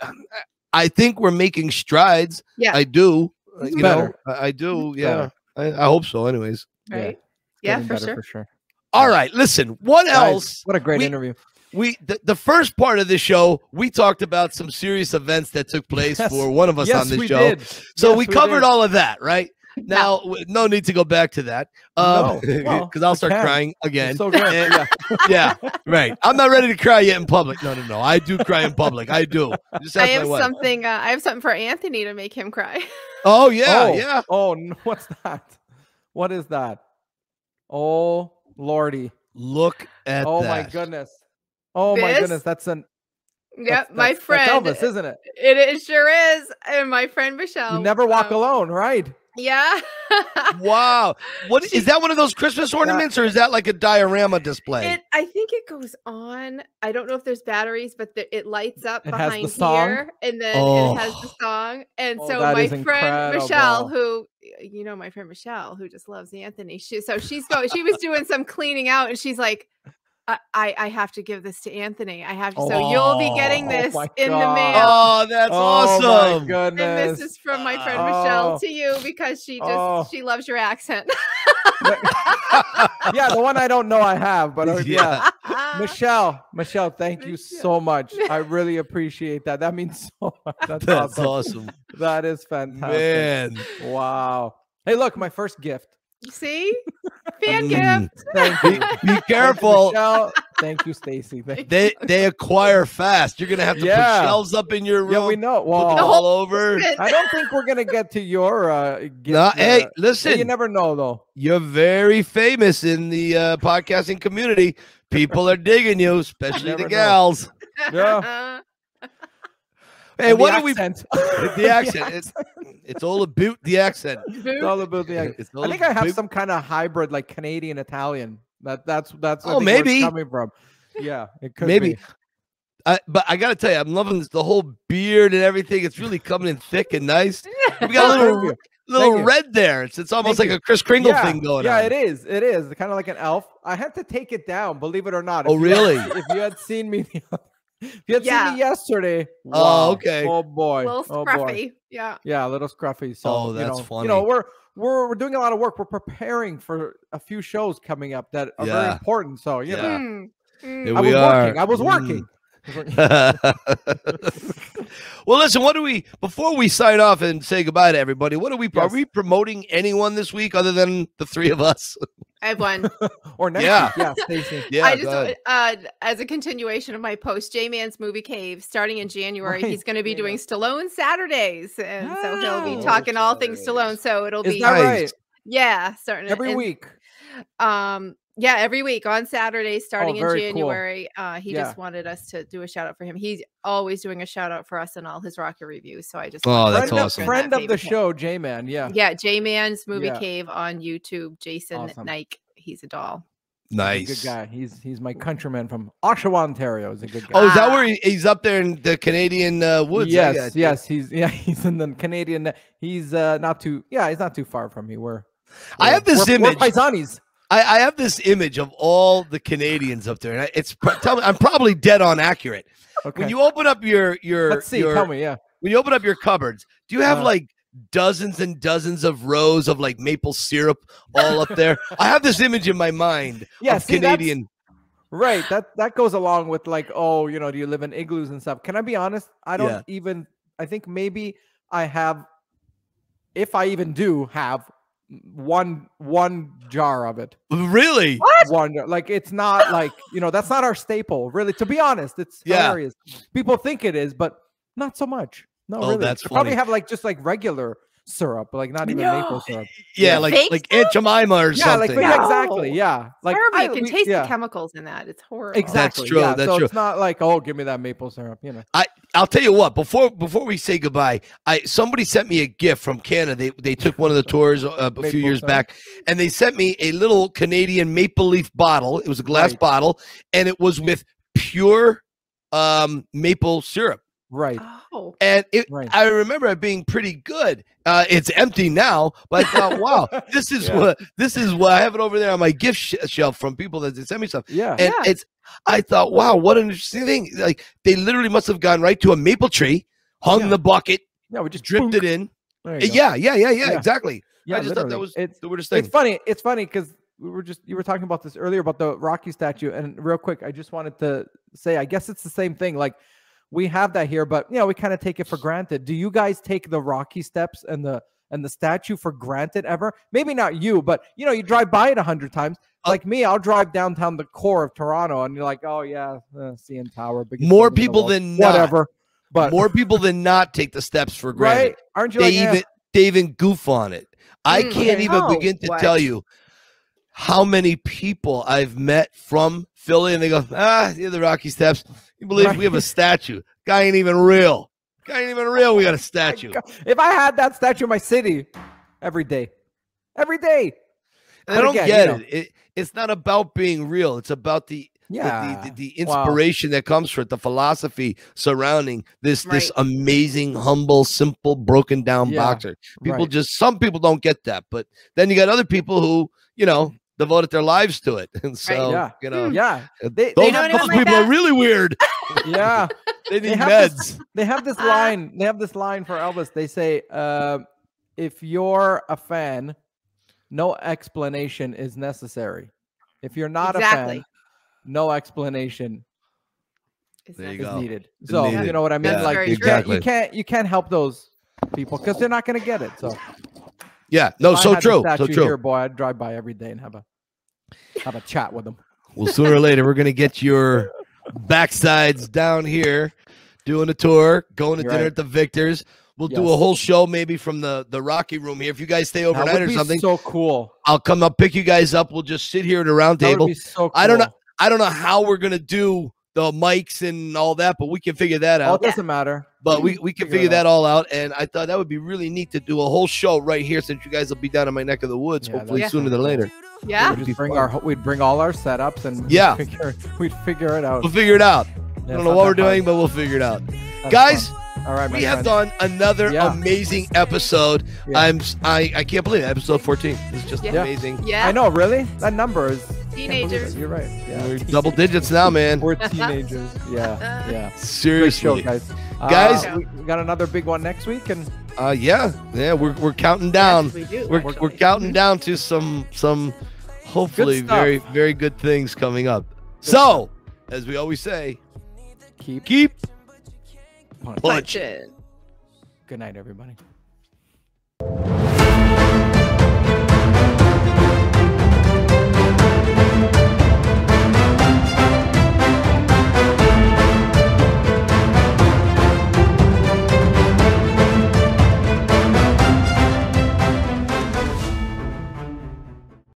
i think we're making strides Yeah. i do It's you better. know i, I do It's yeah I, I hope so anyways Right. Yeah, Getting for sure. for sure all right listen what Guys, else what a great we- interview we the, the first part of the show we talked about some serious events that took place Yes. for one of us yes on this show did so Yes, we covered did. all of that right Now, w- no need to go back to that. Um, No. Well, because I'll start can. crying again. so. And- yeah. yeah, right. I'm not ready to cry yet in public. No, no, no. I do cry in public. I do. Just I have something. Uh, I have something for Anthony to make him cry. Oh yeah, oh, yeah. Oh, no, what's that? What is that? Oh, lordy. Look at oh that. my goodness. Oh my goodness. That's an Yep, that's- my that's- friend. That's Elvis, isn't it? It, it sure is, and my friend Michelle. You never walk um, alone, right? Yeah. Wow. What is that? One of those Christmas ornaments, or is that like a diorama display? It, I think it goes on. I don't know if there's batteries, but the, it lights up It has the behind song? here, and then Oh. it has the oh. song. And Oh, so my is friend Michelle, who you know, my friend Michelle, who just loves Anthony, she so she's going. She was doing some cleaning out, and she's like. I, I I have to give this to Anthony. I have to. So you'll be getting Oh, this my in the mail. oh, that's oh awesome. my goodness. And this is from my friend Michelle Oh. to you because she just Oh. she loves your accent. yeah, the one I don't know I have, but uh, yeah. Yeah. Michelle, Michelle, thank you Michelle. so much. I really appreciate that. That means so much. That's, That's awesome. awesome. That is fantastic. Man. Wow. Hey, look, my first gift. See, fan gift. Thank Be, you. be Thank you, careful. Thank you, Stacy. They they acquire fast. You're gonna have to Yeah. put shelves up in your room. Yeah, we know. Put them Well, all over. I don't think we're gonna get to your uh gift. No, hey, uh, listen. you never know though. You're very famous in the uh, podcasting community. People are digging you, especially Never the know. gals. Yeah. Hey, And what the do we? accent. The accent. It's, it's all about the accent. It's all about the accent. I think I have about- some kind of hybrid, like Canadian Italian. That that's that's Oh, think where it's maybe. coming from. Yeah, it could Maybe. be. I, but I gotta tell you, I'm loving this, the whole beard and everything. It's really coming in thick and nice. We got a little little red there. It's, it's almost Thank like you. a Kris Kringle yeah, thing going yeah, on. Yeah, it is. It is kind of like an elf. I had to take it down, believe it or not. Oh, If you had- really? if you had seen me, the oth- if you had Yeah. seen me yesterday. Oh, wow. okay. Oh boy. A little oh boy. scruffy. Yeah. Yeah, a little scruffy. So, Oh, you that's know, You know, we're we're we're doing a lot of work. We're preparing for a few shows coming up that are very important. So, you Yeah. Mm, mm. Here I we was are. working. I was Mm. Working. well, listen. What do we before we sign off and say goodbye to everybody? What are we? Are we promoting anyone this week other than the three of us? I have one. or next Yeah. week. Yeah, Stacey. Yeah, I just uh, as a continuation of my post, J Man's Movie Cave, starting in January, Right. he's going to be Yeah. doing Stallone Saturdays, and so he'll Oh. be talking all things Stallone. So it'll Is be that right? yeah, starting Every and, week. Um, yeah, every week on Saturday, starting in Oh, very cool. January. Uh, he Yeah. just wanted us to do a shout out for him. He's always doing a shout out for us in all his Rocket reviews. So I just Oh, that's friend awesome. Of, friend that of the show, J Man. Yeah. Yeah, J Man's Movie Yeah. Cave on YouTube. Jason Awesome. Nike. He's a doll. He's a Nice. good guy. He's he's my countryman from Oshawa, Ontario. He's a good guy. Oh, is that Ah. where he, he's up there in the Canadian uh, woods? Yes, got yes. He's yeah. He's in the Canadian. He's uh not too. Yeah, he's not too far from me. We're. I we're- have this we're- we're image. paisanis. I, I have this image of all the Canadians up there, and I, it's tell me, I'm probably dead on accurate. Okay. When you open up your your Let's see. your, Tell me. Yeah. when you open up your cupboards, do you have Uh. like dozens and dozens of rows of like maple syrup all up there? I have this image in my mind Yeah. of see, Canadian. Right. That that goes along with like, oh, you know, do you live in igloos and stuff? Can I be honest? I don't Yeah. even. I think maybe I have, if I even do have one one jar of it. Really? One jar. like it's not like you know that's not our staple. Really, to be honest, it's Yeah. hilarious. People think it is, but not so much. No, Oh, really. that's They probably have like just like regular syrup, like not even maple syrup. Yeah, Yeah. like Fake like Aunt Jemima or Yeah, like something. yeah, exactly. Yeah, like Horrible. I- you can we- taste yeah. the chemicals in that. It's horrible. Exactly. true, Yeah. that's so true. it's not like, oh, give me that maple syrup. You know. I I'll tell you what. Before before we say goodbye, I somebody sent me a gift from Canada. They they took one of the tours uh, a few years syrup. back, and they sent me a little Canadian maple leaf bottle. It was a glass Right. bottle, and it was with pure um, maple syrup. Right. Oh. And it, Right. I remember it being pretty good. Uh, it's empty now, but I thought, wow, this is Yeah. what this is what I have it over there on my gift sh- shelf from people that they send me stuff. Yeah. And Yeah. it's, I thought, wow, what an interesting thing. Like they literally must have gone right to a maple tree, hung Yeah. the bucket, yeah. We just dripped boonk. it in. There you go. Yeah, yeah, yeah, yeah, Yeah. exactly. Yeah, I just thought that was it's the weirdest thing. it's funny. It's funny because we were just you were talking about this earlier about the Rocky statue, and real quick, I just wanted to say, I guess it's the same thing. Like we have that here, but you know, we kind of take it for granted. Do you guys take the Rocky steps and the and the statue for granted ever. Maybe not you, but you know, you drive by it a hundred times. Uh, Like me, I'll drive downtown the core of Toronto, and you're like, oh yeah, uh, CN Tower. biggest More building in the people world." than not. whatever. But More people than not take the steps for granted. right? Aren't you They like, eh, even they even goof on it. I Mm, can't okay. even Oh, begin to what? tell you how many people I've met from Philly, and they go, "Ah, yeah, the Rocky Steps. You believe we have a statue? Guy ain't even real. Guy ain't even real. We got a statue." If I had that statue in my city every day, every day, And I don't again, get you it. it. It's not about being real. It's about the the- yeah, the, the, the Wow. inspiration that comes from it, the philosophy surrounding this this amazing, humble, simple, broken down Yeah, boxer. People right. just some people don't get that, but then you got other people who you know devoted their lives to it, and so Yeah. you know yeah, uh, they, those, they know have, anyone those like people are really weird. yeah, They They need have meds. this- they have this Ah. line. They have this line for Elvis. They say, uh, "If you're a fan, no explanation is necessary. If you're not a fan, no explanation Is There that- is go. needed." So needed. you know what I mean? Yeah, like very you true. can't, you Exactly. can't, you can't help those people because they're not going to get it. So Yeah, no, so true, so true. Here, boy, I'd drive by every day and have a have a chat with them. Well, sooner or later, we're gonna get your backsides down here, doing a tour, going to You're dinner right. at the Victors. We'll do a whole show maybe from the the Rocky Room here. If you guys stay overnight or something, so cool. I'll come up, pick you guys up. We'll just sit here at a round That would table. be so cool. I don't know- I don't know how we're gonna do the mics and all that, but we can figure that oh, out. Oh, out. it doesn't matter. But we, we can Figure figure that out. all out. And I thought that would be really neat to do a whole show right here since you guys will be down in my neck of the woods, Yeah, hopefully that's sooner than later. Yeah. We'd be bring fun. our we'd bring all our setups and Yeah. we'd figure, we'd figure it out. We'll figure it out. Yeah, I don't know what we're hard. doing, but we'll figure it out. That's Guys, fun. all right, my we have done another Yeah. amazing episode. Yeah. I'm s- I, I can't believe it. Episode 14. This is just Yeah. amazing. Yeah. I know, really. That number is can't believe it. Teenagers. You're right. Yeah, We're double digits now, man. we're teenagers. Yeah, yeah. Great show, Seriously. guys. Uh, Guys- we we got another big one next week, and Uh yeah. Yeah, we're we're counting down. Yes, we do. we're, we're counting down to some some hopefully very very good things coming up. So, as we always say, keep keep punching. punching. Punch it. Good night, everybody.